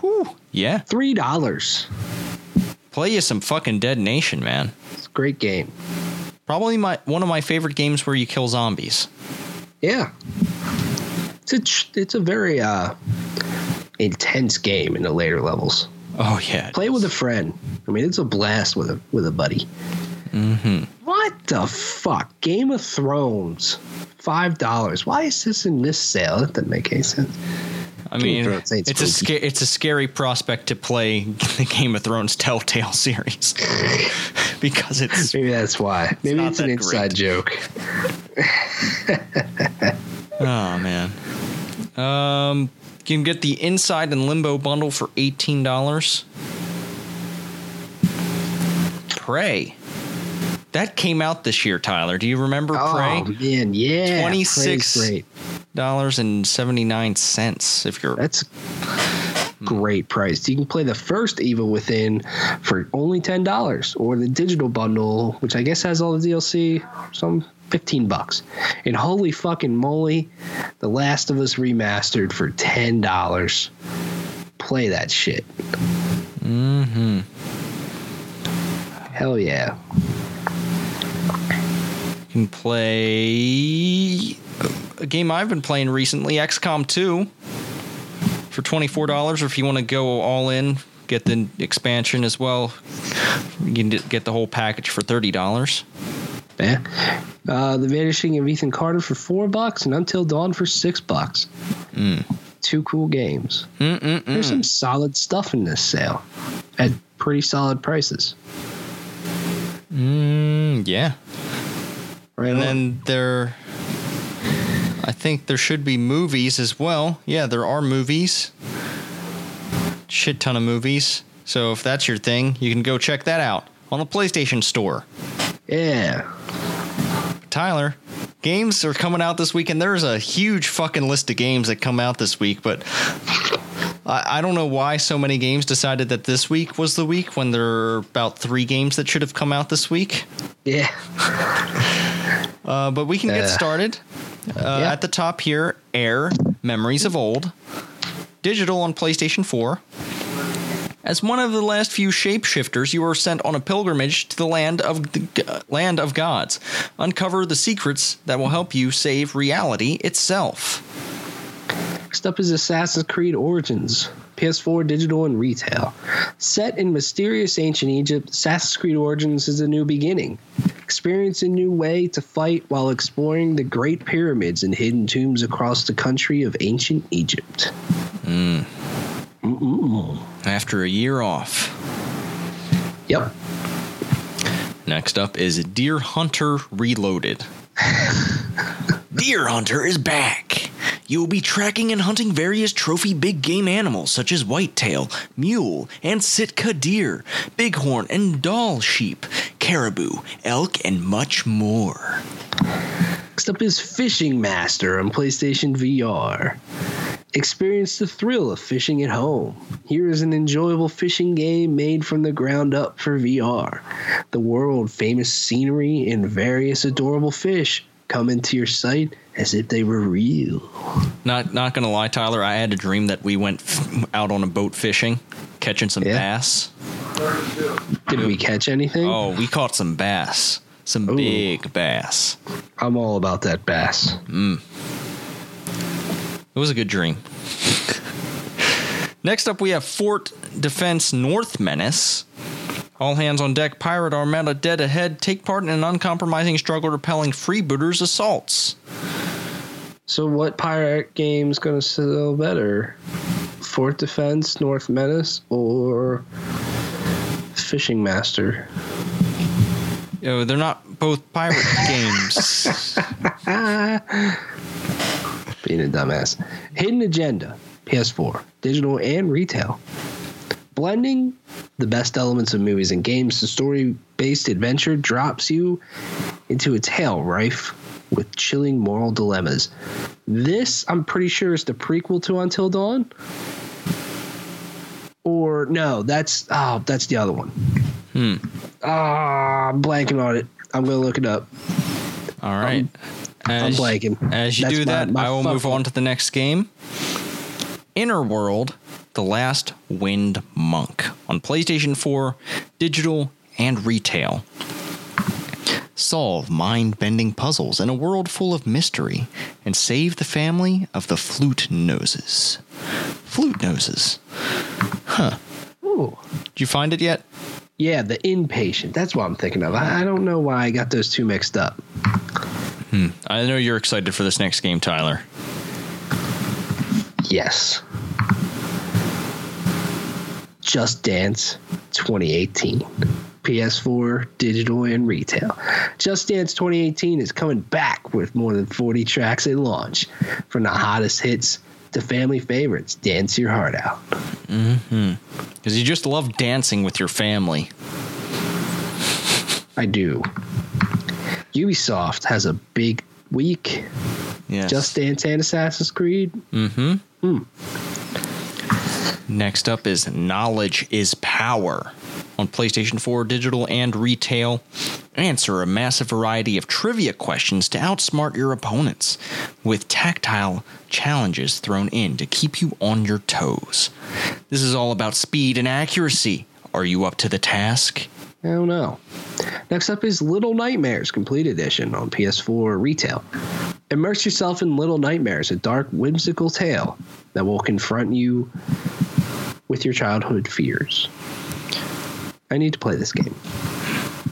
Whew. Yeah. Three dollars. Play you some fucking Dead Nation, man. It's a great game. Probably my one of my favorite games where you kill zombies. Yeah. It's a it's a very uh intense game in the later levels. Oh yeah. Play with a friend. I mean, it's a blast with a with a buddy. Mm-hmm. What the fuck? Game of Thrones, five dollars. Why is this in this sale? That doesn't make any sense. I mean, Thrones ain't it's a sca- it's a scary prospect to play the Game of Thrones Telltale series because it's Maybe that's why. Maybe not it's an inside joke. Oh man. Um, you can get the Inside and Limbo bundle for eighteen dollars. Prey. That came out this year, Tyler. Do you remember Oh Prey? man, yeah. Twenty six dollars and seventy nine. If you're That's great price. You can play the first Evil Within for only ten dollars, or the digital bundle, which I guess has all the DLC, some fifteen bucks. And holy fucking moly, The Last of Us remastered for ten dollars. Play that shit. mm-hmm. Hell yeah. You can play a game I've been playing recently, XCOM 2, for $24. Or if you want to go all in, get the expansion as well, you can get the whole package for $30. Yeah. Uh, the Vanishing of Ethan Carter for four bucks, and Until Dawn for six bucks. Mm. two cool games. Mm-mm-mm. There's some solid stuff in this sale at pretty solid prices. Mm, yeah. Right And on. then there, I think there should be movies as well. Yeah, there are movies. Shit ton of movies. So if that's your thing, you can go check that out on the PlayStation Store. yeah. Tyler, games are coming out this week, and there's a huge fucking list of games that come out this week, but. I I don't know why so many games decided that this week was the week when there are about three games that should have come out this week. Yeah. Uh, but we can get Uh, started. Uh, yeah. At the top here, AER, Memories of Old, digital on PlayStation 4. As one of the last few shapeshifters, you are sent on a pilgrimage to the land of the g- land of gods. Uncover the secrets that will help you save reality itself. Next up is Assassin's Creed Origins, PS4 digital and retail. Set in mysterious ancient Egypt, Assassin's Creed Origins is a new beginning. Experience a new way to fight while exploring the great pyramids and hidden tombs across the country of ancient Egypt. Hmm. Mm-mm. After a year off. Yep. Next up is Deer Hunter Reloaded. Deer Hunter is back. You will be tracking and hunting various trophy big game animals such as whitetail, mule, and Sitka deer, bighorn and Dall sheep, caribou, elk, and much more. Next up is Fishing Master on PlayStation VR. Experience the thrill of fishing at home. Here is an enjoyable fishing game made from the ground up for VR. The world famous scenery and various adorable fish come into your sight as if they were real. Not not gonna lie, Tyler. I had a dream that we went f- out on a boat fishing, catching some Yeah. bass. Did we catch anything? Oh, we caught some bass, some Ooh. big bass. I'm all about that bass. Mm. It was a good dream. Next up, we have Fort Defense North Menace. All hands on deck, pirate armada dead ahead. Take part in an uncompromising struggle repelling freebooters' assaults. So, what pirate game's gonna sell better? Fort Defense, North Menace, or Fishing Master? Oh, they're not both pirate games. Being a dumbass. Hidden Agenda, PS4, digital and retail. Blending the best elements of movies and games, the story based adventure drops you into a tale rife with chilling moral dilemmas. This, I'm pretty sure, is the prequel to Until Dawn. Or no, that's oh, that's the other one. Hmm. Ah, I'm blanking on it. I'm gonna look it up. All right. I'm As, blanking. as you That's do my- that, my I will move on to the next game. Inner World, The Last Wind Monk on PlayStation 4, digital and retail. Solve mind bending puzzles in a world full of mystery and save the family of the flute noses. Flute noses. Huh. Ooh. Did you find it yet? Yeah, the inpatient. That's what I'm thinking of. I, I don't know why I got those two mixed up. Hmm. I know you're excited for this next game, Tyler. Yes. Just Dance 2018. PS4, digital, and retail. Just Dance 2018 is coming back with more than 40 tracks at launch. From the hottest hits to family favorites, dance your heart out. Mm-hmm. Because you just love dancing with your family. I do. Ubisoft has a big week. Yes. Just Dance and Assassin's Creed. Mm-hmm. Next up is Knowledge is Power. On PlayStation 4 digital and retail, answer a massive variety of trivia questions to outsmart your opponents, with tactile challenges thrown in to keep you on your toes. This is all about speed and accuracy. Are you up to the task? I don't know. Next up is Little Nightmares Complete Edition on PS4 retail. Immerse yourself in Little Nightmares, a dark, whimsical tale that will confront you with your childhood fears. I need to play this game.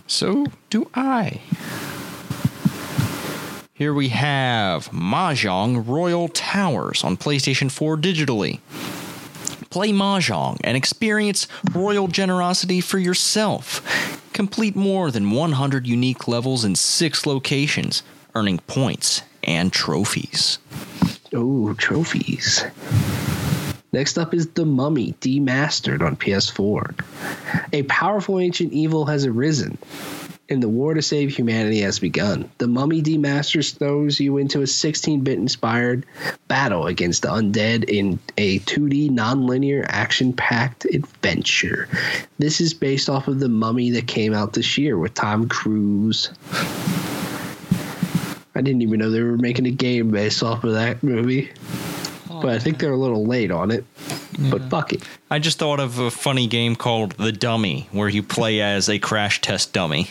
So do I. Here we have Mahjong Royal Towers on PlayStation 4 digitally. Play Mahjong and experience royal generosity for yourself. Complete more than 100 unique levels in six locations, earning points and trophies. Oh, trophies. Next up is The Mummy Demastered on PS4. A powerful ancient evil has arisen, and the war to save humanity has begun. The Mummy Demasters throws you into a 16 bit inspired battle against the undead in a 2D non-linear action packed adventure. This is based off of The Mummy that came out this year with Tom Cruise. I didn't even know they were making a game based off of that movie. But I think they're a little late on it. But fuck it. I just thought of a funny game called The Dummy, where you play as a crash test dummy.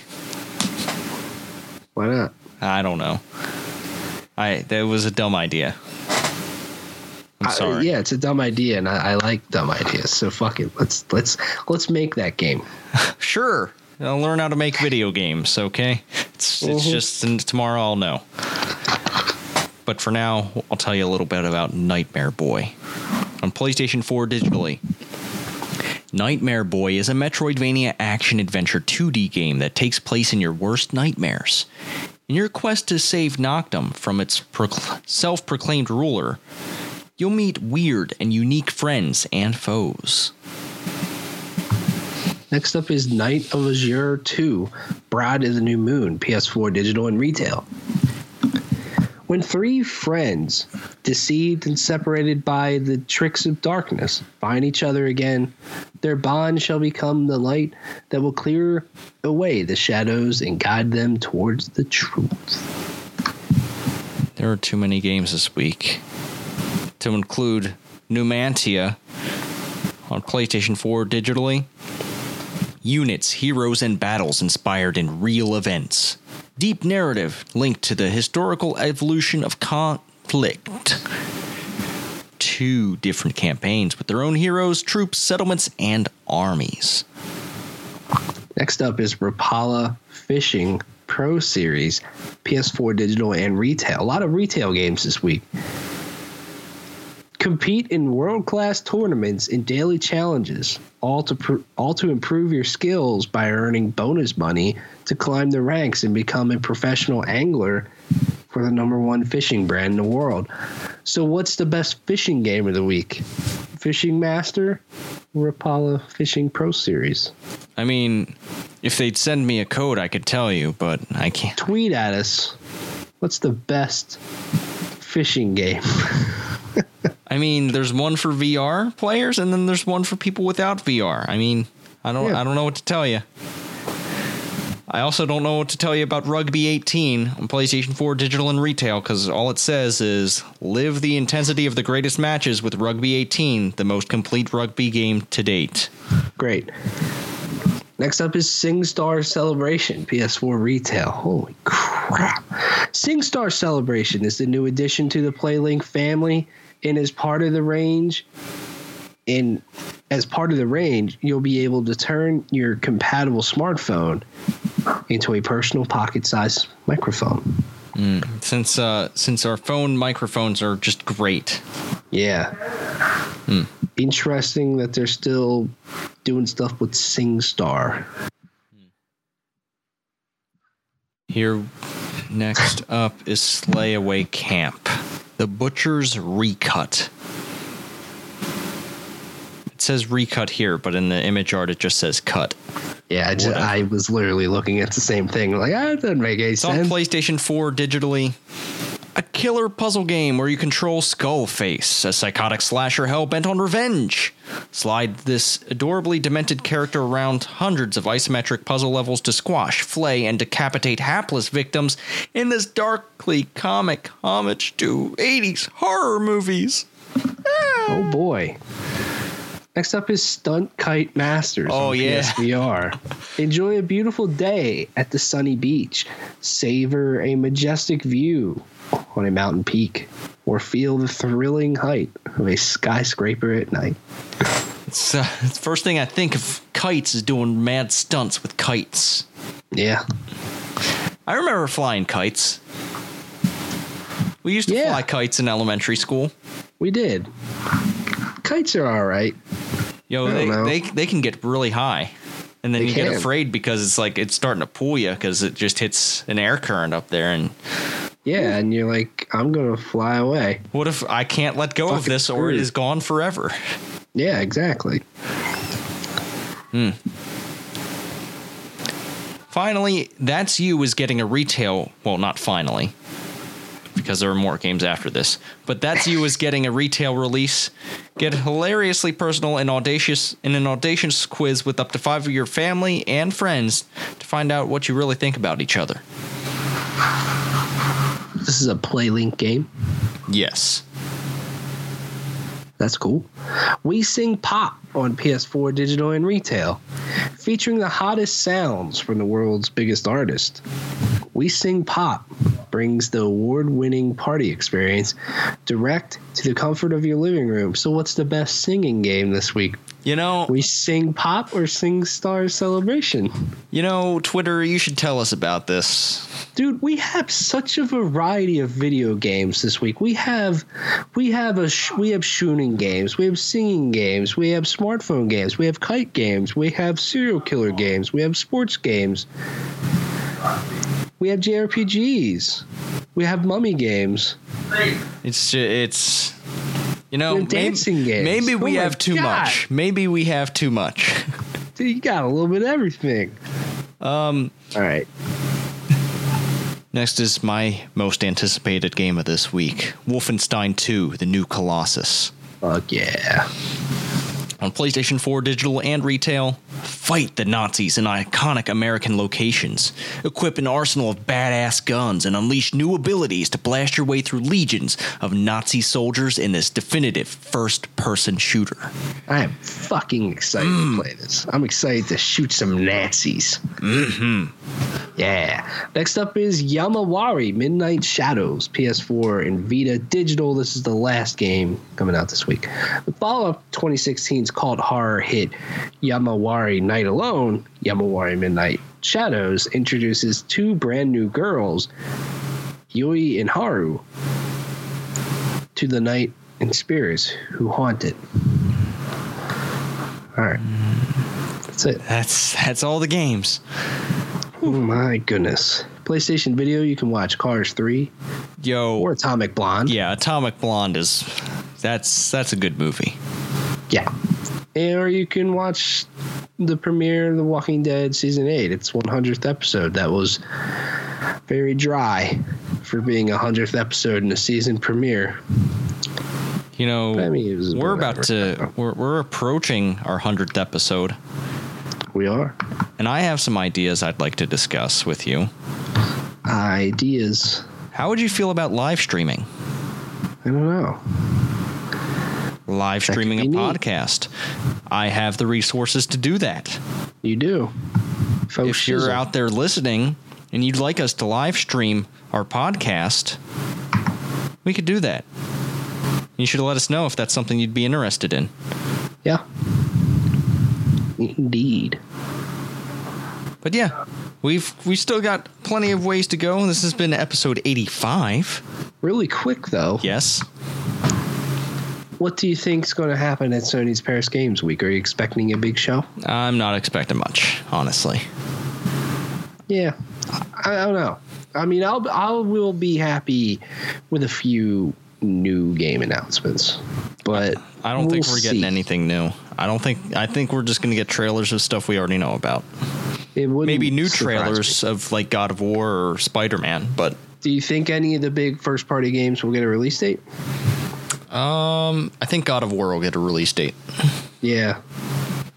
Why not? I don't know. I that was a dumb idea. I'm I- sorry. yeah, it's a dumb idea, and I, I like dumb ideas. So fuck it. Let's let's let's make that game. Sure. I'll learn how to make video games, okay? It's it's Mhm. just and tomorrow I'll know. But for now, I'll tell you a little bit about Nightmare Boy on PlayStation 4 digitally. Nightmare Boy is a Metroidvania action adventure 2D game that takes place in your worst nightmares. In your quest to save Noctum from its procl- self proclaimed ruler, you'll meet weird and unique friends and foes. Next up is Night of Azure 2, Bride of the New Moon, PS4 digital and retail. When three friends, deceived and separated by the tricks of darkness, find each other again, their bond shall become the light that will clear away the shadows and guide them towards the truth. There are too many games this week. To include Numantia on PlayStation 4 digitally, units, heroes, and battles inspired in real events, deep narrative linked to the historical evolution of conflict. Two different campaigns with their own heroes, troops, settlements, and armies. Next up is Rapala Fishing Pro Series, PS4 digital and retail. A lot of retail games this week. Compete in world-class tournaments and daily challenges, all to pr- all to improve your skills by earning bonus money to climb the ranks and become a professional angler for the number one fishing brand in the world. So, what's the best fishing game of the week? Fishing Master, Rapala Fishing Pro Series. I mean, if they'd send me a code, I could tell you, but I can't. tweet at us what's the best fishing game I mean, there's one for VR players, and then there's one for people without VR. I mean, I don't, Yeah. I don't know what to tell you. I also don't know what to tell you about Rugby 18 on PlayStation 4 digital and retail because all it says is live the intensity of the greatest matches with Rugby 18, the most complete rugby game to date. great next up is singstar celebration ps4 retail holy crap singstar celebration is the new addition to the playlink family and as part of the range in as part of the range you'll be able to turn your compatible smartphone into a personal pocket-sized microphone Since uh, since our phone microphones are just great. Yeah. Interesting that they're still doing stuff with SingStar. Here, next up is Slay Away Camp, the Butcher's Recut. It says recut here, but in the image art it just says cut. Yeah, I, just, I was literally looking at the same thing. Like, ah, that doesn't make any It's on. PlayStation 4 digitally. A killer puzzle game where you control Skullface, a psychotic slasher hell bent on revenge. Slide this adorably demented character around hundreds of isometric puzzle levels to squash, flay, and decapitate hapless victims in this darkly comic homage to 80s horror movies. oh boy. Next up is Stunt Kite Masters. Oh, yeah. PSVR. Enjoy a beautiful day at the sunny beach. Savor a majestic view on a mountain peak, or feel the thrilling height of a skyscraper at night. It's, uh, the first thing I think of kites is doing mad stunts with kites. Yeah. I remember flying kites. We used to Yeah. fly kites in elementary school. We did. Kites are all right. Yo, they, know. they they can get really high, and then They you get afraid because it's like it's starting to pull you because it just hits an air current up there. And Yeah, and you're like, I'm gonna fly away. what if I can't let go of this, or it is gone forever? Yeah, exactly. Hmm. Finally, That's You is getting a retail. Well, not finally, because there are more games after this. But That's You is getting a retail release. Get hilariously personal and audacious in an audacious quiz with up to five of your family and friends to find out what you really think about each other. This is a PlayLink game. Yes. That's cool. We Sing Pop on PS4 digital and retail, featuring the hottest sounds from the world's biggest artist. We Sing Pop brings the award winning party experience direct to the comfort of your living room. So, what's the best singing game this week? You know, We Sing Pop or Sing Star Celebration? you know, Twitter, you should tell us about this. dude we have such a variety of video games this week we have we have a sh- we have shooting games we have singing games we have smartphone games we have kite games we have serial killer games we have sports games we have jrpgs we have mummy games It's it's you know, They're dancing maybe, games. maybe Oh we my have too God. much. Maybe we have too much. dude you got a little bit of everything Um all right Next is my most anticipated game of this week Wolfenstein 2 The New Colossus. fuck yeah On PlayStation 4 digital and retail, fight the Nazis in iconic American locations, equip an arsenal of badass guns, and unleash new abilities to blast your way through legions of Nazi soldiers in this definitive first person shooter. I am fucking excited to play this. I'm excited to shoot some Nazis. Mm-hmm. Yeah. Next up is Yomawari Midnight Shadows, PS4 and Vita Digital. This is the last game coming out this week. The follow up 2016's cult horror hit Yomawari Night Alone, Yomawari Midnight Shadows introduces two brand new girls, Yui and Haru, to the night and spirits who haunt it. All right. That's it. That's that's all the games. Oh my goodness. PlayStation Video, you can watch Cars 3 Yo, or Atomic Blonde. yeah, Atomic Blonde is that's that's a good movie. Yeah. Or you can watch the premiere of The Walking Dead season 8. It's 100th episode. That was very dry for being a 100th episode in a season premiere. You know, I mean, we're about to we're we're approaching our hundredth episode, We are. and I have some ideas I'd like to discuss with you. Ideas. How would you feel about live streaming? I don't know. Live streaming a neat. podcast. I have the resources to do that. You do. Faux if you're shizzle. out there listening and you'd like us to live stream our podcast, we could do that. You should let us know if that's something you'd be interested in. Yeah. Indeed. But yeah, we've we still got plenty of ways to go. This has been episode 85. Really quick, though. Yes. What do you think is going to happen at Sony's Paris Games Week? Are you expecting a big show? I'm not expecting much, honestly. Yeah, I, I don't know. I mean, I'll I will be happy with a few new game announcements, but I don't think we'll we're getting see. anything new. I don't think I think we're just going to get trailers of stuff we already know about. It wouldn't Maybe new trailers me. of like God of War or Spider-Man, but Do you think any of the big first party games will get a release date? Um I think God of War will get a release date. Yeah,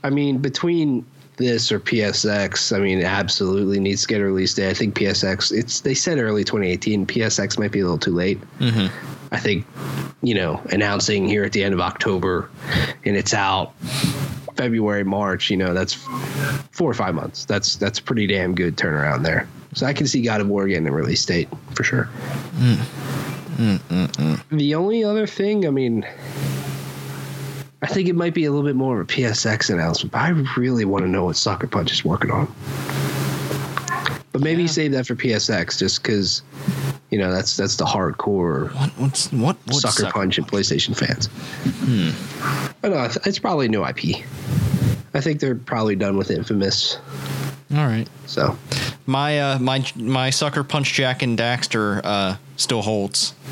I mean between this or PSX, I mean it absolutely needs to get a release date. I think PSX. It's they said early 2018. PSX might be a little too late. Mhm. I think you know announcing here at the end of October, and it's out February March. You know that's four or five months. That's that's pretty damn good turnaround there. So I can see God of War getting a release date for sure. The only other thing, I mean, I think it might be a little bit more of a PSX announcement, but I really want to know what Sucker Punch is working on. But maybe Yeah. save that for PSX just because, You know, that's that's the hardcore What? What's what? what sucker, punch and PlayStation fans. Hmm. But no, it's- it's probably new IP. I think they're probably done with Infamous. All right. So My uh, my my sucker punch Jack and Daxter uh, still holds.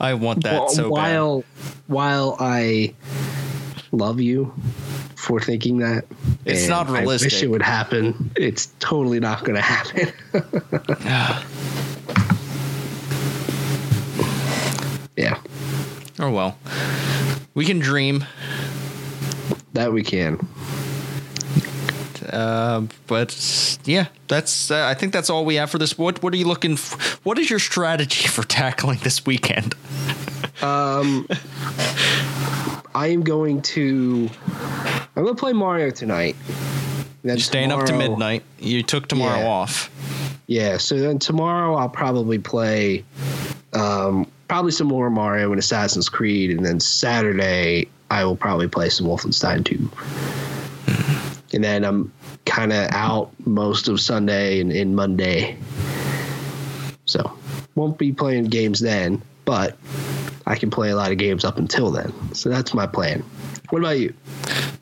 I want that Wh- so bad. while while I love you for thinking that, It's and not I wish realistic. it would happen. It's totally not going to happen. yeah, Oh well, we can dream, that we can. Uh, but yeah, that's. Uh, I think that's all we have for this. What What are you looking? f what is your strategy for tackling this weekend? Um, I am going to. I'm going to play Mario tonight. Then You're staying up to midnight. You took tomorrow Yeah. off. Yeah, so then tomorrow I'll probably play um, probably some more Mario and Assassin's Creed, and then Saturday I will probably play some Wolfenstein 2. and then I'm kind of out most of Sunday and, and Monday. So won't be playing games then, but I can play a lot of games up until then. So that's my plan. What about you?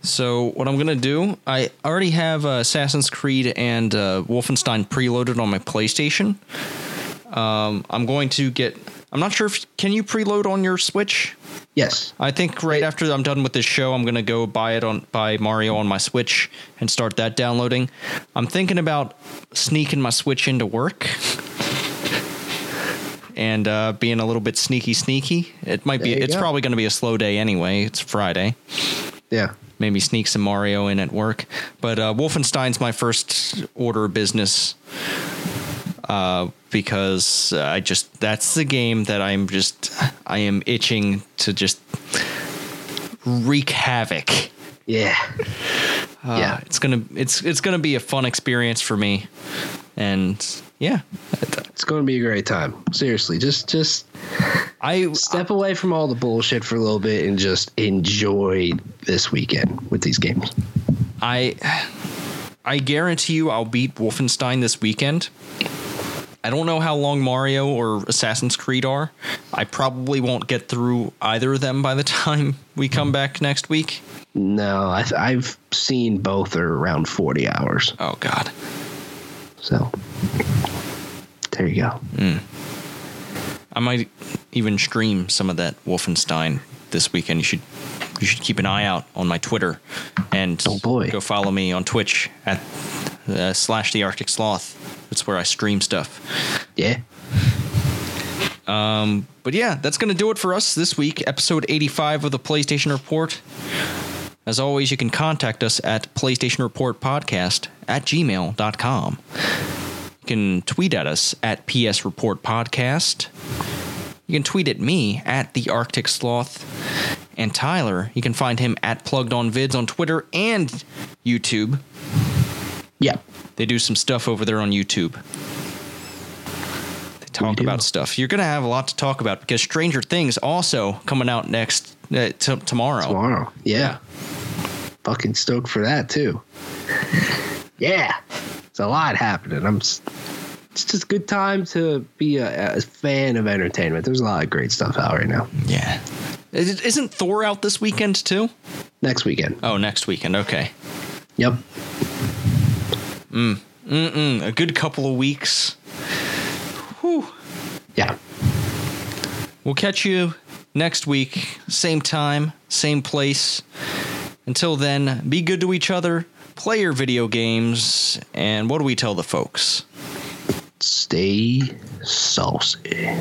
So what I'm gonna do? I already have uh, Assassin's Creed and uh, Wolfenstein preloaded on my PlayStation. Um, I'm going to get. I'm not sure if can you preload on your Switch. Yes. I think right after I'm done with this show, I'm gonna go buy it on buy Mario on my Switch and start that downloading. I'm thinking about sneaking my Switch into work and uh, being a little bit sneaky, sneaky. It might be. There you It's go. probably going to be a slow day anyway. It's Friday. Yeah. Maybe sneak some Mario in at work. But uh, Wolfenstein's my first order of business uh, because I just that's the game that I'm just I am itching to just wreak havoc. Yeah. Uh, Yeah. it's gonna it's it's gonna be a fun experience for me, and yeah, It's going to be a great time. Seriously, just just I step away from all the bullshit for a little bit and just enjoy this weekend with these games. I I guarantee you I'll beat Wolfenstein this weekend. I don't know how long Mario or Assassin's Creed are. I probably won't get through either of them by the time we come hmm. back next week. No, I, I've seen both are around 40 hours. Oh god. So there you go. Hmm. I might even stream some of that Wolfenstein this weekend. You should you should keep an eye out on my Twitter and Oh, boy. go follow me on Twitch at uh, slash the Arctic Sloth. That's where I stream stuff. Yeah. But yeah, that's going to do it for us this week, episode 85 of the PlayStation Report. As always, you can contact us at PlayStation Report Podcast at gmail.com. You can tweet at us at PS Report Podcast. You can tweet at me at the Arctic Sloth. And Tyler, you can find him at Plugged On Vids on Twitter and YouTube. Yeah. They do some stuff over there on YouTube. They talk about stuff. You're going to have a lot to talk about because Stranger Things also coming out next uh, t- tomorrow. Tomorrow. Yeah. Fucking stoked for that too. Yeah. It's a lot happening. I'm s- it's just a good time to be a, a fan of entertainment. There's a lot of great stuff out right now. Yeah. Isn't Thor out this weekend too? Next weekend. Oh, next weekend. Okay. Yep. Mm. Mm-mm. A good couple of weeks. Whew. Yeah. We'll catch you next week, same time, same place. Until then, be good to each other, play your video games, and what do we tell the folks? Stay saucy.